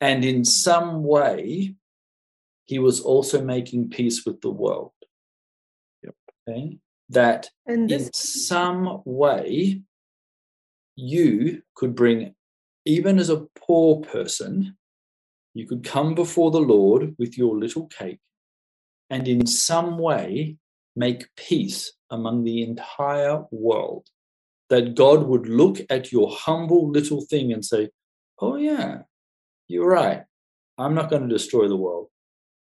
and in some way, he was also making peace with the world. Yep. Okay, that And in some way, you could bring, even as a poor person, you could come before the Lord with your little cake, and in some way make peace among the entire world. That God would look at your humble little thing and say, Oh, yeah, you're right. I'm not going to destroy the world.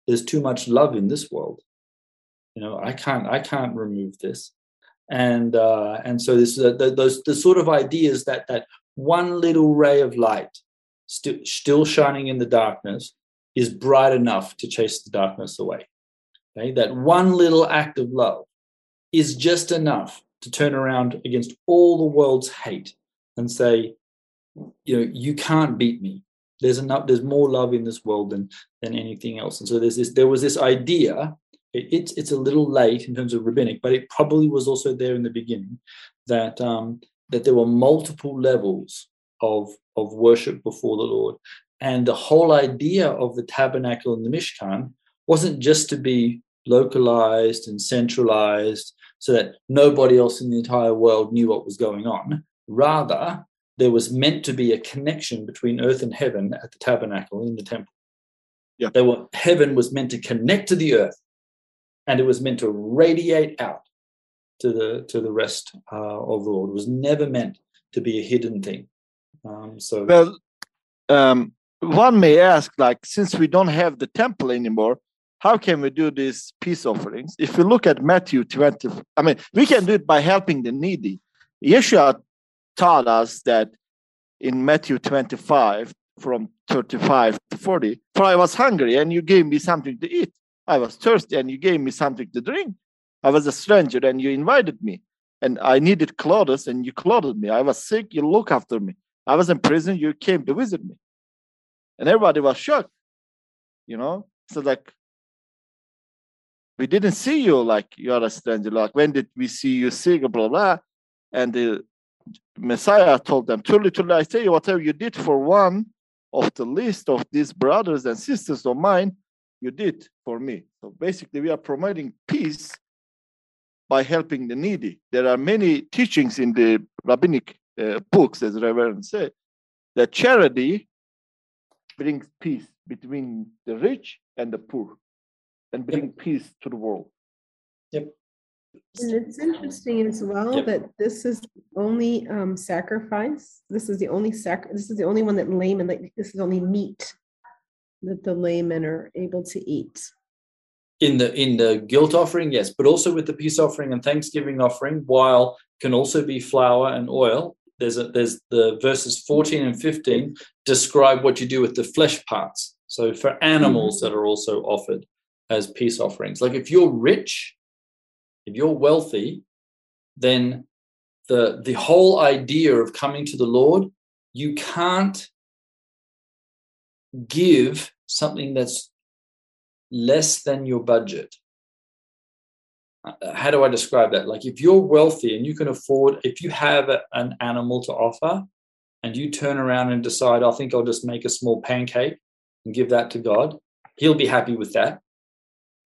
There's too much love in this world. You know, I can't, I can't remove this. And uh, and so this, uh, th- those the sort of ideas that that one little ray of light, still still shining in the darkness, is bright enough to chase the darkness away. Okay, that one little act of love is just enough to turn around against all the world's hate and say, you know, you can't beat me. There's enough. There's more love in this world than than anything else. And so there's this. There was this idea. It, it's it's a little late in terms of rabbinic, but it probably was also there in the beginning that um, that there were multiple levels of of worship before the Lord, and the whole idea of the tabernacle and the Mishkan wasn't just to be localized and centralized so that nobody else in the entire world knew what was going on. Rather, there was meant to be a connection between earth and heaven at the tabernacle in the temple. Yeah. There were, heaven was meant to connect to the earth, and it was meant to radiate out to the to the rest uh, of the Lord. It was never meant to be a hidden thing. Um, so Well, um, one may ask, like, since we don't have the temple anymore, how can we do these peace offerings? If you look at Matthew 20, I mean, we can do it by helping the needy. Yeshua taught us that in Matthew 25, from 35 to 40, for I was hungry and you gave me something to eat. I was thirsty and you gave me something to drink. I was a stranger and you invited me. And I needed clothes and you clothed me. I was sick, you look after me. I was in prison, you came to visit me. And everybody was shocked, you know? So, like, we didn't see you like you're a stranger. Like, when did we see you sick, blah, blah. And the Messiah told them, Truly, truly, I tell you, whatever you did for one of the least of these brothers and sisters of mine, you did for me. So, basically, we are promoting peace by helping the needy. There are many teachings in the rabbinic uh, books, as Reverend said, that charity brings peace between the rich and the poor and bring peace to the world. Yep. And it's interesting as well Yep. that this is the only um sacrifice. This is the only sac, this is the only one that laymen, like, this is only meat that the laymen are able to eat. in the in the guilt offering yes but also with the peace offering and thanksgiving offering while can also be flour and oil there's a there's the verses 14 and 15 describe what you do with the flesh parts so for animals that are also offered as peace offerings like if you're rich if you're wealthy then the the whole idea of coming to the lord you can't give something that's less than your budget. Uh, How do I describe that? Like if you're wealthy and you can afford, if you have a- an animal to offer and you turn around and decide, I think I'll just make a small pancake and give that to God, he'll be happy with that.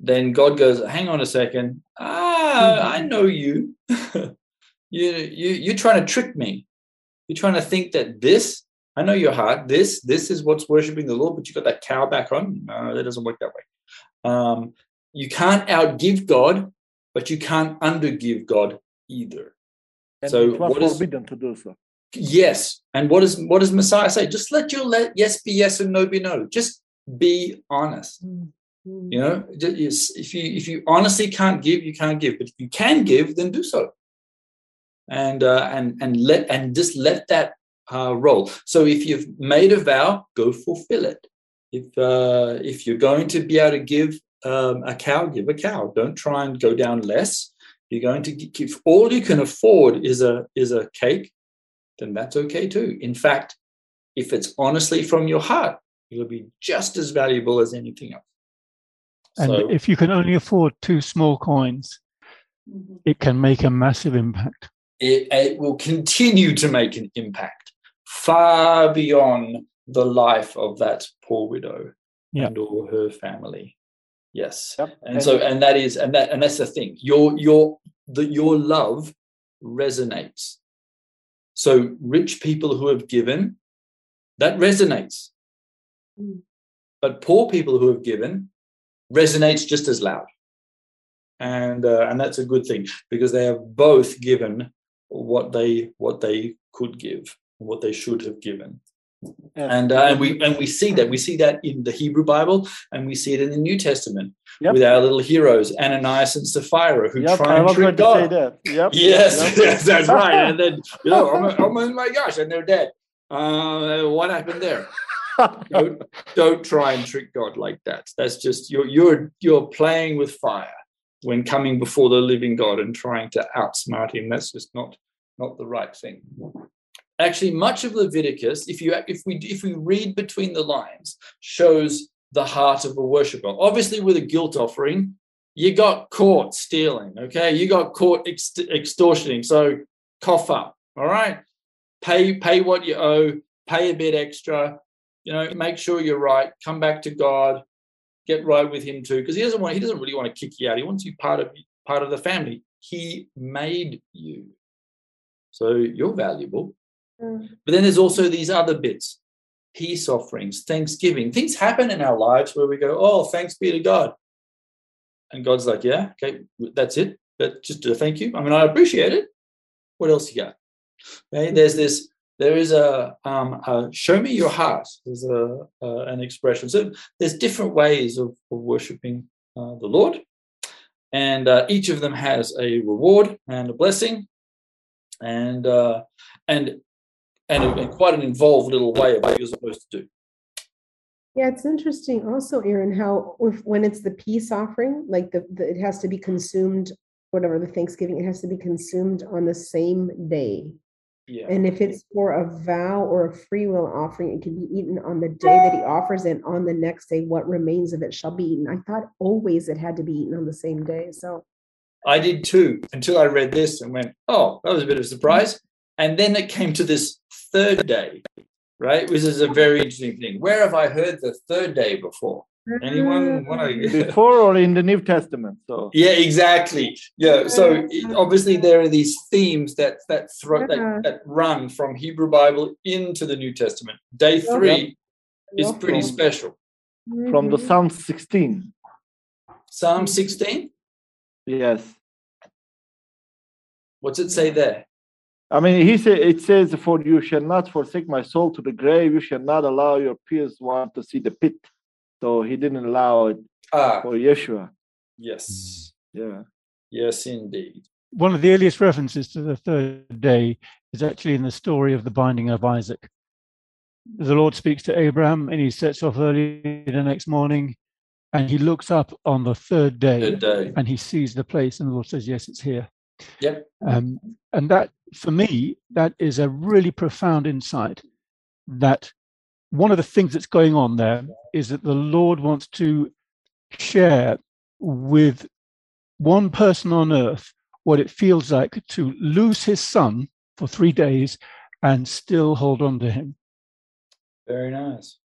Then God goes, hang on a second. Ah, I know you. you, you. You're trying to trick me. You're trying to think that this, I know your heart, this, this is what's worshiping the Lord, but you got that cow back on. No, that doesn't work that way. Um, you can't outgive God, but you can't undergive God either. And So it was what is- forbidden to do so. Yes. And what does what does Messiah say? Just let your let yes be yes and no be no. Just be honest. You know, ju- if you if you honestly can't give, you can't give. But if you can give, then do so. And uh, and and let and just let that uh, roll. So if you've made a vow, go fulfill it. If uh, if you're going to be able to give um, a cow, give a cow. Don't try and go down less. If you're going to gi- give all you can afford is a is a cake, then that's okay too. In fact, if it's honestly from your heart, it'll be just as valuable as anything else. And So if you can only afford two small coins, it can make a massive impact. it, it will continue to make an impact far beyond the life of that poor widow Yeah. and or her family. Yes. Yep. and so and that is and that and that's the thing your your the your love resonates so rich people who have given that resonates Mm. but poor people who have given resonates just as loud and uh, and that's a good thing because they have both given what they what they could give what they should have given Yes. and uh, and we and we see that we see that in the Hebrew Bible and we see it in the New Testament Yep. with our little heroes Ananias and Sapphira who Yep, try and trick going to say God. that. Yep. Yes, yes, that's right. And then you know, oh my, oh my gosh, and they're dead. Uh, what happened there? Don't don't try and trick God like that. That's just you're you're you're playing with fire when coming before the living God and trying to outsmart him. That's just not not the right thing. Actually, much of Leviticus, if you if we if we read between the lines, shows the heart of a worshiper. Obviously, with a guilt offering, you got caught stealing. Okay, you got caught ext- extortioning. So cough up. All right, pay pay what you owe. Pay a bit extra. You know, make sure you're right. Come back to God. Get right with Him too, because He doesn't want. He doesn't really want to kick you out. He wants you part of part of the family. He made you, so you're valuable. Mm. But then there's also these other bits peace offerings, thanksgiving. Things happen in our lives where we go, oh, thanks be to God. And God's like, yeah, okay, that's it. But just a thank you. I mean, I appreciate it. What else you got? Okay, there's this, there is a, um, a show me your heart. There's a, an expression. So there's different ways of, of worshiping uh, the Lord. And uh, each of them has a reward and a blessing. And, uh, and and, a, and quite an involved little way of what you're supposed to do. Yeah, it's interesting also, Aaron, how if, when it's the peace offering, like the, the it has to be consumed, whatever the Thanksgiving, it has to be consumed on the same day. Yeah. And if it's for a vow or a free will offering, it can be eaten on the day that he offers it. On the next day, what remains of it shall be eaten. I thought always it had to be eaten on the same day. So I did too until I read this and went, oh, that was a bit of a surprise. And then it came to this third day, right? Which is a very interesting thing. Where have I heard the third day before? Anyone want to? Before or in the New Testament. So Yeah, exactly. Yeah. So it- obviously there are these themes that that throw Yeah. that, that run from Hebrew Bible into the New Testament. Day three is pretty Awesome. special. from the Mhm. Psalm 16. Psalm 16. Yes. What's it say there? I mean, he said it says, "For you shall not forsake my soul to the grave. You shall not allow your peers one to see the pit." So he didn't allow it Ah, for Yeshua. yes. Yeah. Yes, indeed. One of the earliest references to the third day is actually in the story of the binding of Isaac. The Lord speaks to Abraham and he sets off early the next morning and he looks up on the third day Third day. and he sees the place and the Lord says, Yes, it's here. Yep. Um, and that, for me, that is a really profound insight that one of the things that's going on there is that the Lord wants to share with one person on earth what it feels like to lose his son for three days and still hold on to him. Very nice.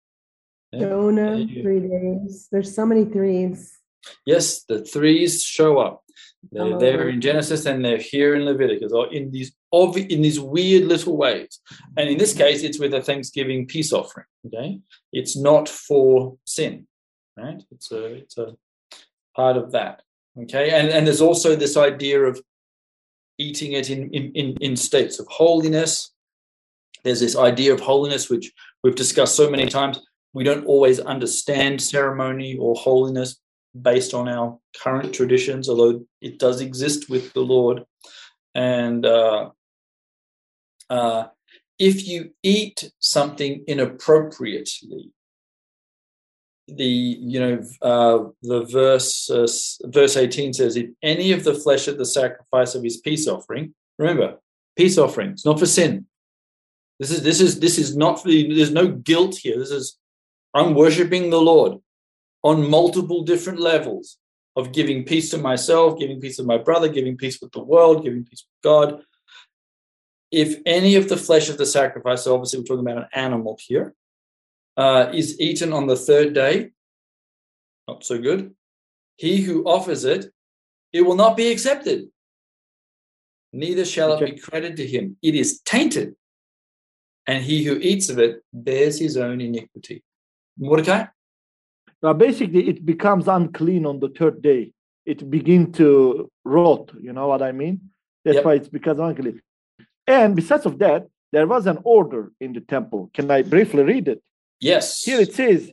Yeah. Jonah, three days. There's so many threes. Yes, the threes show up. Oh. They're Oh. there in Genesis and they're here in Leviticus, or in these obvi- in these weird little ways. And in this case, it's with a Thanksgiving peace offering. Okay, it's not for sin, right? It's a it's a part of that. Okay, and and there's also this idea of eating it in in, in states of holiness. There's this idea of holiness which we've discussed so many times. We don't always understand ceremony or holiness based on our current traditions, although it does exist with the Lord. And uh, uh, if you eat something inappropriately, the you know uh, the verse uh, verse 18 says if any of the flesh at the sacrifice of his peace offering remember peace offering it's not for sin. This is this is this is not for the, there's no guilt here. This is i'm worshiping the lord on multiple different levels of giving peace to myself, giving peace to my brother, giving peace with the world, giving peace with God. If any of the flesh of the sacrifice, so obviously we're talking about an animal here, uh, is eaten on the third day, not so good. He who offers it, it will not be accepted. Neither shall it be credited to him. It is tainted. And he who eats of it bears his own iniquity. Mordecai? Now, basically, it becomes unclean on the third day. It begins to rot. You know what I mean? That's Yep. why it's becomes unclean. And besides of that, there was an order in the temple. Can I briefly read it? Yes. Here it says,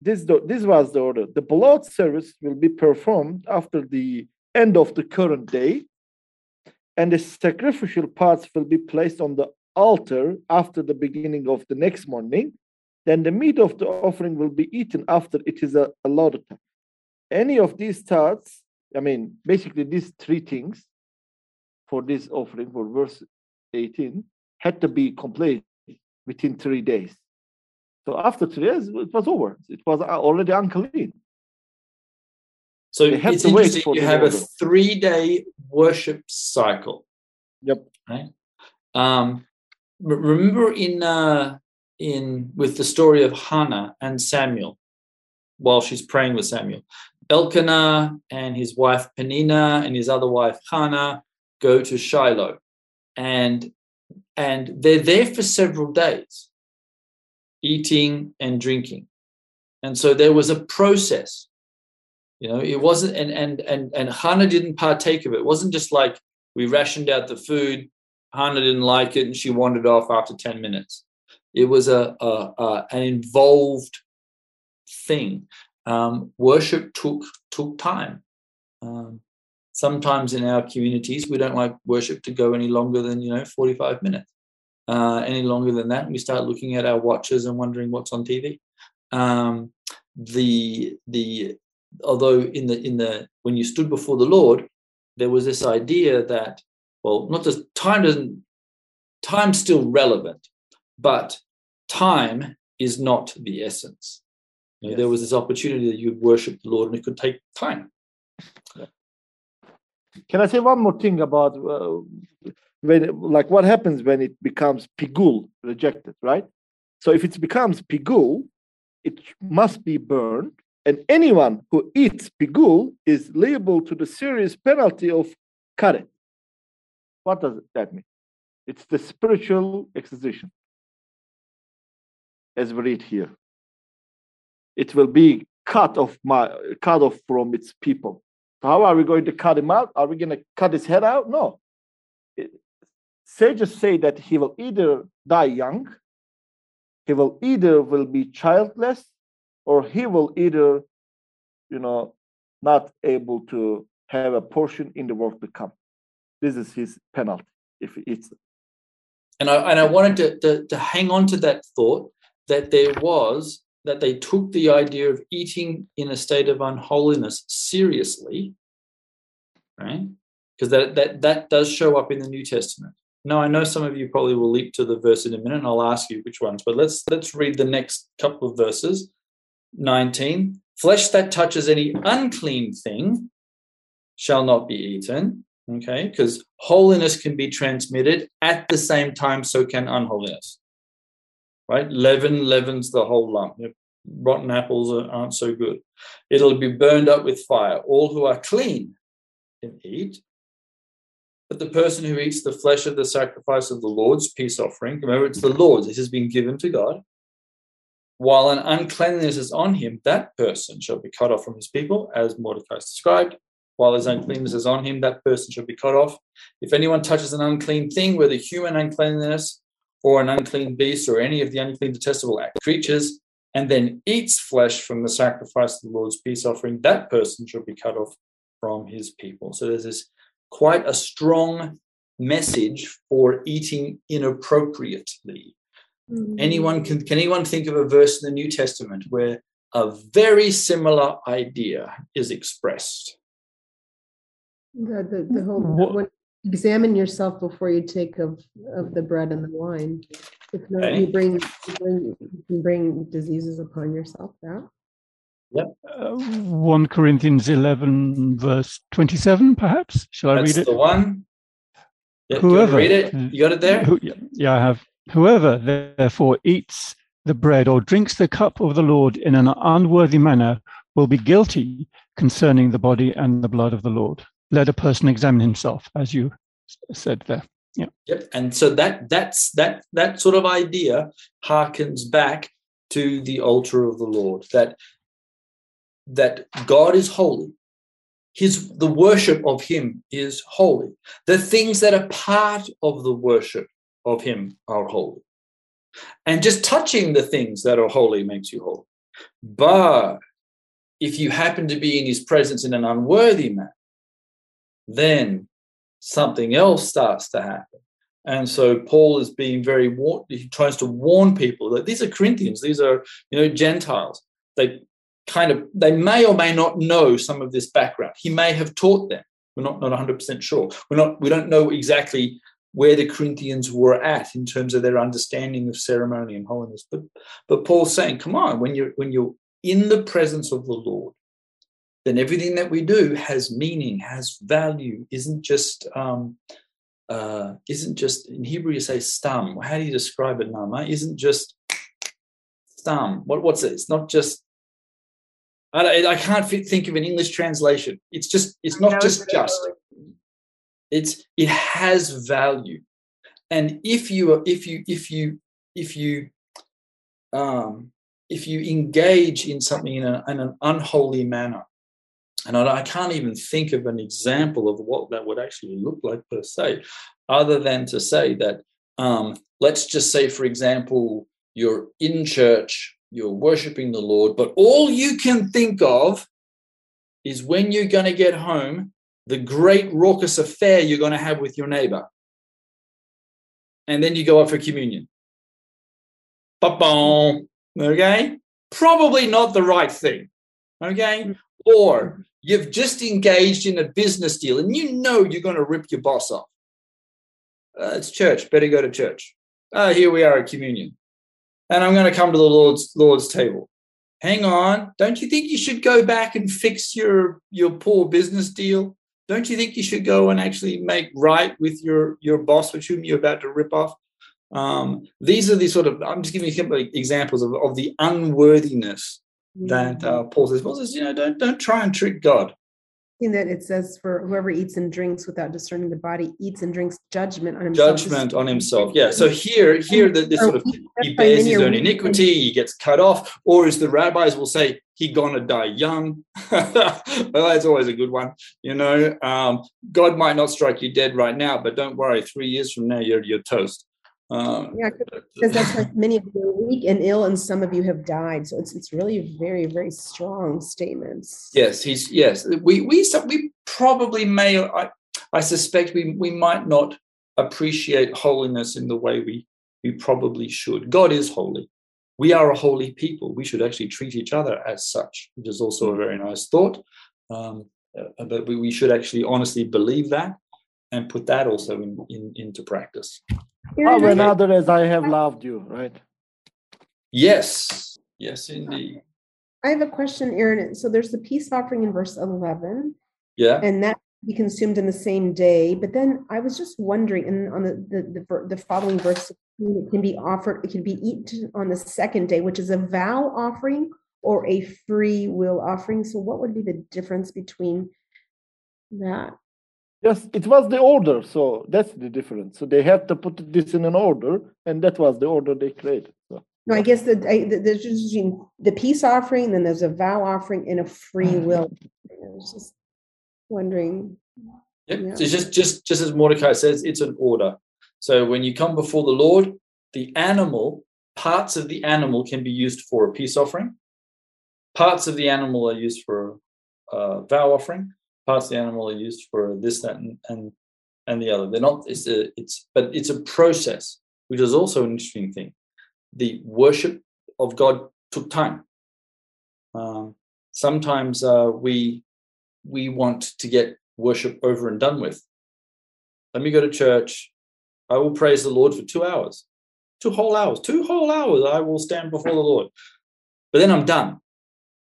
this, this was the order. The blood service will be performed after the end of the current day, and the sacrificial parts will be placed on the altar after the beginning of the next morning. Then the meat of the offering will be eaten after it is a allotted time. Any of these parts, I mean, basically these three things for this offering for verse 18 had to be completed within three days. So after three days, it was over. It was already unclean. So it's interesting. You have a three-day worship cycle. Yep. Right. Um, remember in uh, in with the story of Hannah and Samuel, while she's praying with Samuel, Elkanah and his wife Penina and his other wife Hannah go to Shiloh, and and they're there for several days, eating and drinking, and so there was a process. You know it wasn't and and and and hannah didn't partake of it. It wasn't just like we rationed out the food. Hannah didn't like it and she wandered off after 10 minutes it was a, a, a an involved thing. Um, worship took took time. Um, sometimes in our communities we don't like worship to go any longer than you know 45 minutes. Uh, any longer than that we start looking at our watches and wondering what's on tv um, the the although in the in the when you stood before the lord there was this idea that well not just time doesn't time's still relevant but time is not the essence You know, there was this opportunity that you worship the lord and it could take time Can I say one more thing about uh, when, like, what happens when it becomes pigul, rejected, right? So if it becomes pigul, it must be burned, and anyone who eats pigul is liable to the serious penalty of karet. What does that mean? It's the spiritual exposition, as we read here. It will be cut off my cut off from its people. So how are we going to cut him out? Are we going to cut his head out? No. It- sages say that he will either die young, he will either will be childless, or he will either, you know, not able to have a portion in the world to come. This is his penalty if he eats. And I and I wanted to, to to hang on to that thought that there was that they took the idea of eating in a state of unholiness seriously, right? Because that that that does show up in the New Testament. Now I know some of you probably will leap to the verse in a minute, and I'll ask you which ones. But let's let's read the next couple of verses. 19. Flesh that touches any unclean thing shall not be eaten. Okay, because holiness can be transmitted at the same time, so can unholiness. Right? Leaven leavens the whole lump. Rotten apples aren't so good. It'll be burned up with fire. All who are clean can eat. But the person who eats the flesh of the sacrifice of the Lord's peace offering, remember it's the Lord's, it has been given to God. While an uncleanness is on him, that person shall be cut off from his people, as Mordecai described while his uncleanness is on him, that person shall be cut off. If anyone touches an unclean thing, whether human uncleanness or an unclean beast or any of the unclean detestable creatures, and then eats flesh from the sacrifice of the Lord's peace offering, that person shall be cut off from his people. So there's this quite a strong message for eating inappropriately. Mm-hmm. Anyone can can anyone think of a verse in the New Testament where a very similar idea is expressed? The, the, the whole, what, examine yourself before you take of, of the bread and the wine. If not, okay. you bring, you bring, you can bring diseases upon yourself. Yeah. Yep. Uh, 1 Corinthians 11, verse 27, perhaps. Shall I That's read it? the one. Yep. Whoever. read it? You got it there? Who, yeah, I have. Whoever, therefore, eats the bread or drinks the cup of the Lord in an unworthy manner will be guilty concerning the body and the blood of the Lord let a person examine himself, as you said there. Yeah. Yep. And so that that's that that sort of idea harkens back to the altar of the Lord. That that God is holy. His the worship of him is holy. The things that are part of the worship of him are holy. And just touching the things that are holy makes you holy. But if you happen to be in his presence in an unworthy manner, then something else starts to happen. And so Paul is being very he tries to warn people that these are Corinthians, these are you know Gentiles. They kind of they may or may not know some of this background. He may have taught them. We're not not 100% sure. We're not we don't know exactly where the Corinthians were at in terms of their understanding of ceremony and holiness. But but Paul's saying, come on, when you're when you're in the presence of the Lord, then everything that we do has meaning, has value, isn't just um, uh, isn't just in Hebrew you say stam. How do you describe it, Nama? Isn't just stam. What, what's it? It's not just. I, I can't think of an English translation. It's just. It's not just just. It's it has value, and if you if you if you if you um, if you engage in something in, a, in an unholy manner, and I, I, can't even think of an example of what that would actually look like per se, other than to say that, um, let's just say, for example, you're in church, you're worshiping the Lord, but all you can think of is when you're going to get home, the great raucous affair you're going to have with your neighbor. And then you go up for communion. Ba-boom. Okay? Probably not the right thing. Okay? Or You've just engaged in a business deal and you know you're going to rip your boss off. Uh, it's church. Better go to church. Uh, here we are at communion. And I'm going to come to the Lord's Lord's table. Hang on. Don't you think you should go back and fix your your poor business deal? Don't you think you should go and actually make right with your your boss, which whom you're about to rip off? Um, these are the sort of I'm just giving you examples of, of the unworthiness that uh, Paul says, Paul says, you know, don't don't try and trick God. In that it says, for whoever eats and drinks without discerning the body eats and drinks judgment on himself. Judgment on himself. Yeah. So here, here, that this sort of he bears his own iniquity, he gets cut off, or as the rabbis will say, he gonna die young. well, that's always a good one. You know, um, God might not strike you dead right now, but don't worry, three years from now you're you're toast. Um, yeah, because that's like many of you are weak and ill, and some of you have died. So it's it's really very very strong statements. Yes, he's yes. We we we probably may. I, I suspect we we might not appreciate holiness in the way we we probably should. God is holy. We are a holy people. We should actually treat each other as such, which is also a very nice thought. Um, uh, but we, we should actually honestly believe that and put that also in, in, into practice. Love another as I have loved you, right? Yes, yes, indeed. I have a question, Aaron. So there's the peace offering in verse 11. Yeah. And that be consumed in the same day. But then I was just wondering, and on the the, the, the following verse, it can be offered, it can be eaten on the second day, which is a vow offering or a free will offering. So what would be the difference between that? Yes, it was the order. So that's the difference. So they had to put this in an order, and that was the order they created. So. No, I guess the, the, there's between the peace offering, then there's a vow offering and a free mm-hmm. will. It's just wondering. Yep. Yeah. So just just just as Mordecai says, it's an order. So when you come before the Lord, the animal, parts of the animal can be used for a peace offering. Parts of the animal are used for a vow offering parts of the animal are used for this, that, and and, and the other. They're not. It's a, it's but it's a process, which is also an interesting thing. The worship of God took time. Um, sometimes uh, we we want to get worship over and done with. Let me go to church. I will praise the Lord for two hours, two whole hours, two whole hours. I will stand before the Lord, but then I'm done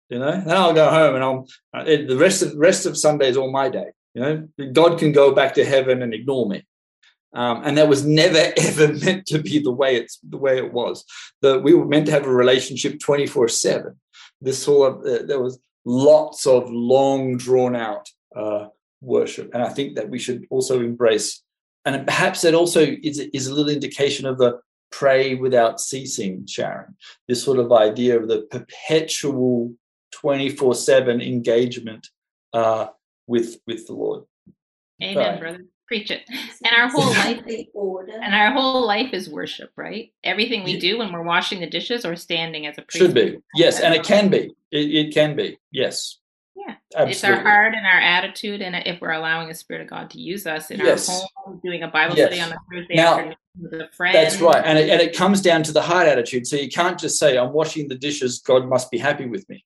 you know? Then i'll go home and i'll uh, the rest of rest of sunday is all my day you know? God can go back to heaven and ignore me. Um, and that was never ever meant to be the way it's the way it was. That we were meant to have a relationship 24 7 this whole uh, there was lots of long drawn out uh, worship. And i think that we should also embrace and perhaps that also is, is a little indication of the pray without ceasing sharon. This sort of idea of the perpetual 24 7 engagement uh, with with the Lord. Amen, right. brother. Preach it. And our whole life and our whole life is worship, right? Everything we do when we're washing the dishes or standing as a priest. Should be. Yes, and it can be. It, it can be. Yes. Yeah. Absolutely. It's our heart and our attitude and if we're allowing the Spirit of God to use us in yes. our home, doing a Bible yes. study on a Thursday now, afternoon with a friend. That's right. And it, and it comes down to the heart attitude. So you can't just say, I'm washing the dishes, God must be happy with me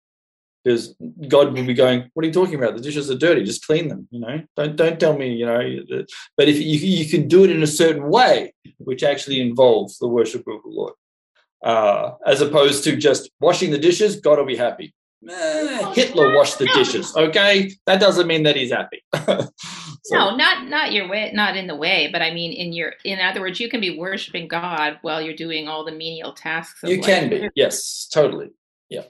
because God will be going, "What are you talking about? The dishes are dirty. Just clean them." You know, don't don't tell me. You know, but if you you can do it in a certain way, which actually involves the worship of the Lord, uh, as opposed to just washing the dishes, God will be happy. Eh, Hitler washed the dishes. Okay, that doesn't mean that he's happy. so. No, not not your way, not in the way, but I mean, in your, in other words, you can be worshiping God while you're doing all the menial tasks. you can be, yes, totally, yeah.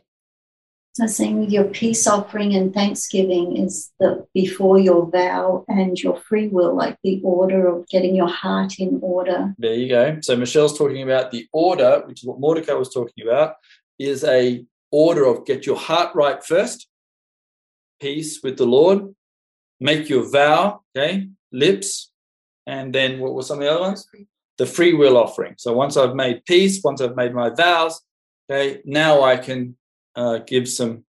So saying your peace offering and thanksgiving is the before your vow and your free will, like the order of getting your heart in order. There you go. So Michelle's talking about the order, which is what Mordecai was talking about, is a order of get your heart right first, peace with the Lord, make your vow, okay, lips, and then what were some of the other ones? The free will offering. So once I've made peace, once I've made my vows, okay, now I can uh, gives some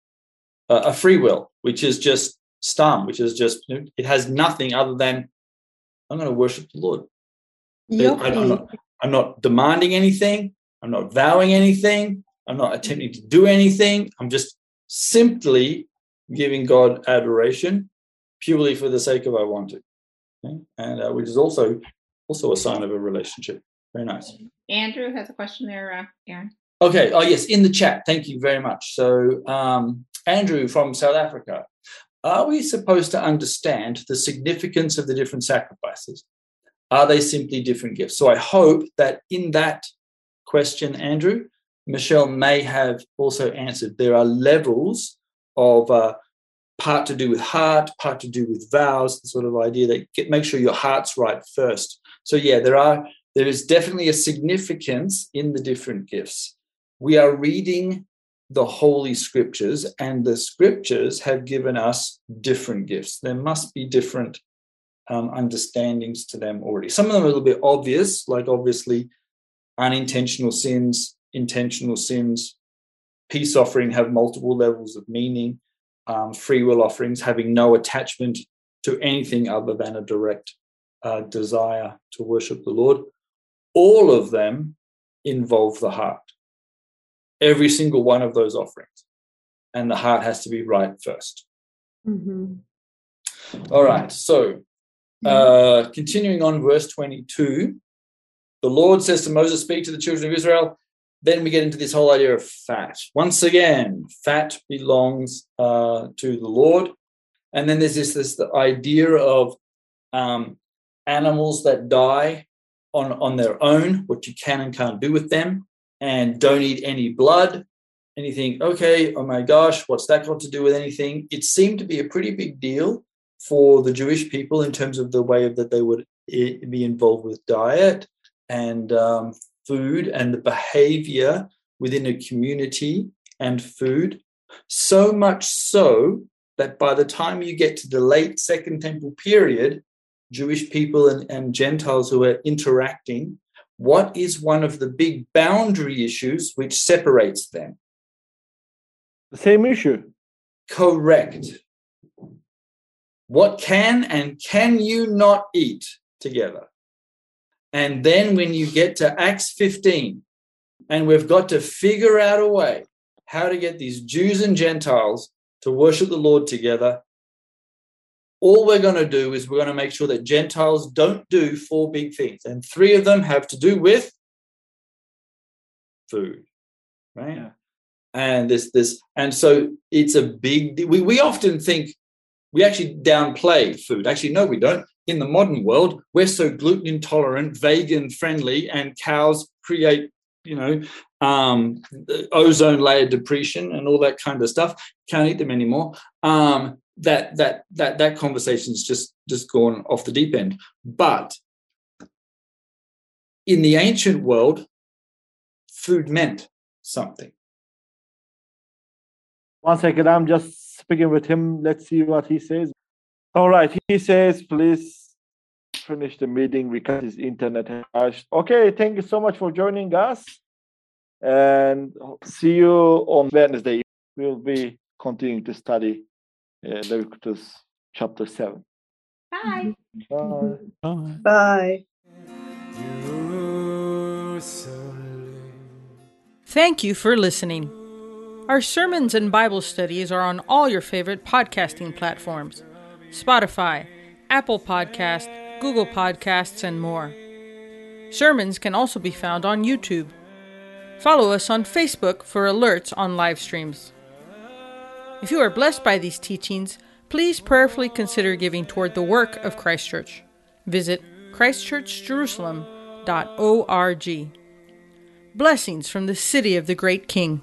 uh, a free will, which is just stam, which is just it has nothing other than I'm going to worship the Lord. I, am not, I'm not demanding anything. I'm not vowing anything. I'm not attempting to do anything. I'm just simply giving God adoration purely for the sake of I want to, okay? and uh, which is also also a sign of a relationship. Very nice. Andrew has a question there, uh, Aaron. Okay. Oh, yes, in the chat. Thank you very much. So, um, Andrew from South Africa, are we supposed to understand the significance of the different sacrifices? Are they simply different gifts? So, I hope that in that question, Andrew, Michelle may have also answered. There are levels of uh, part to do with heart, part to do with vows, the sort of idea that get, make sure your heart's right first. So, yeah, there are there is definitely a significance in the different gifts. We are reading the Holy Scriptures, and the Scriptures have given us different gifts. There must be different um, understandings to them already. Some of them are a little bit obvious, like obviously unintentional sins, intentional sins, peace offering have multiple levels of meaning, um, free will offerings having no attachment to anything other than a direct uh, desire to worship the Lord. All of them involve the heart. Every single one of those offerings. And the heart has to be right 1st Mm-hmm. All right. So, uh, continuing on, verse 22, the Lord says to Moses, Speak to the children of Israel. Then we get into this whole idea of fat. Once again, fat belongs uh, to the Lord. And then there's this, this the idea of um, animals that die on, on their own, what you can and can't do with them, and don't eat any blood. Think, okay, oh my gosh, what's that got to do with anything? It seemed to be a pretty big deal for the Jewish people in terms of the way that they would eh, be involved with diet and um, food and the behavior within a community and food. So much so that by the time you get to the late Second Temple period, Jewish people and, and Gentiles who are interacting, what is one of the big boundary issues which separates them? The same issue. Correct. What can and can you not eat together? And then when you get to Acts 15, and we've got to figure out a way how to get these Jews and Gentiles to worship the Lord together, all we're going to do is we're going to make sure that Gentiles don't do four big things. And three of them have to do with food, right? Yeah. And this, this, and so it's a big. We we often think we actually downplay food. Actually, no, we don't. In the modern world, we're so gluten intolerant, vegan friendly, and cows create, you know, um, ozone layer depletion and all that kind of stuff. Can't eat them anymore. Um, that that that that conversation's just just gone off the deep end. But in the ancient world, food meant something. One second, I'm just speaking with him. Let's see what he says. All right, he says, please finish the meeting because his internet has. Okay, thank you so much for joining us. And see you on Wednesday. We'll be continuing to study uh, Leviticus chapter 7. Bye. Bye. Bye. Bye. Thank you for listening. Our sermons and Bible studies are on all your favorite podcasting platforms Spotify, Apple Podcast, Google Podcasts, and more. Sermons can also be found on YouTube. Follow us on Facebook for alerts on live streams. If you are blessed by these teachings, please prayerfully consider giving toward the work of Christ Church. Visit christchurchjerusalem.org. Blessings from the city of the great King.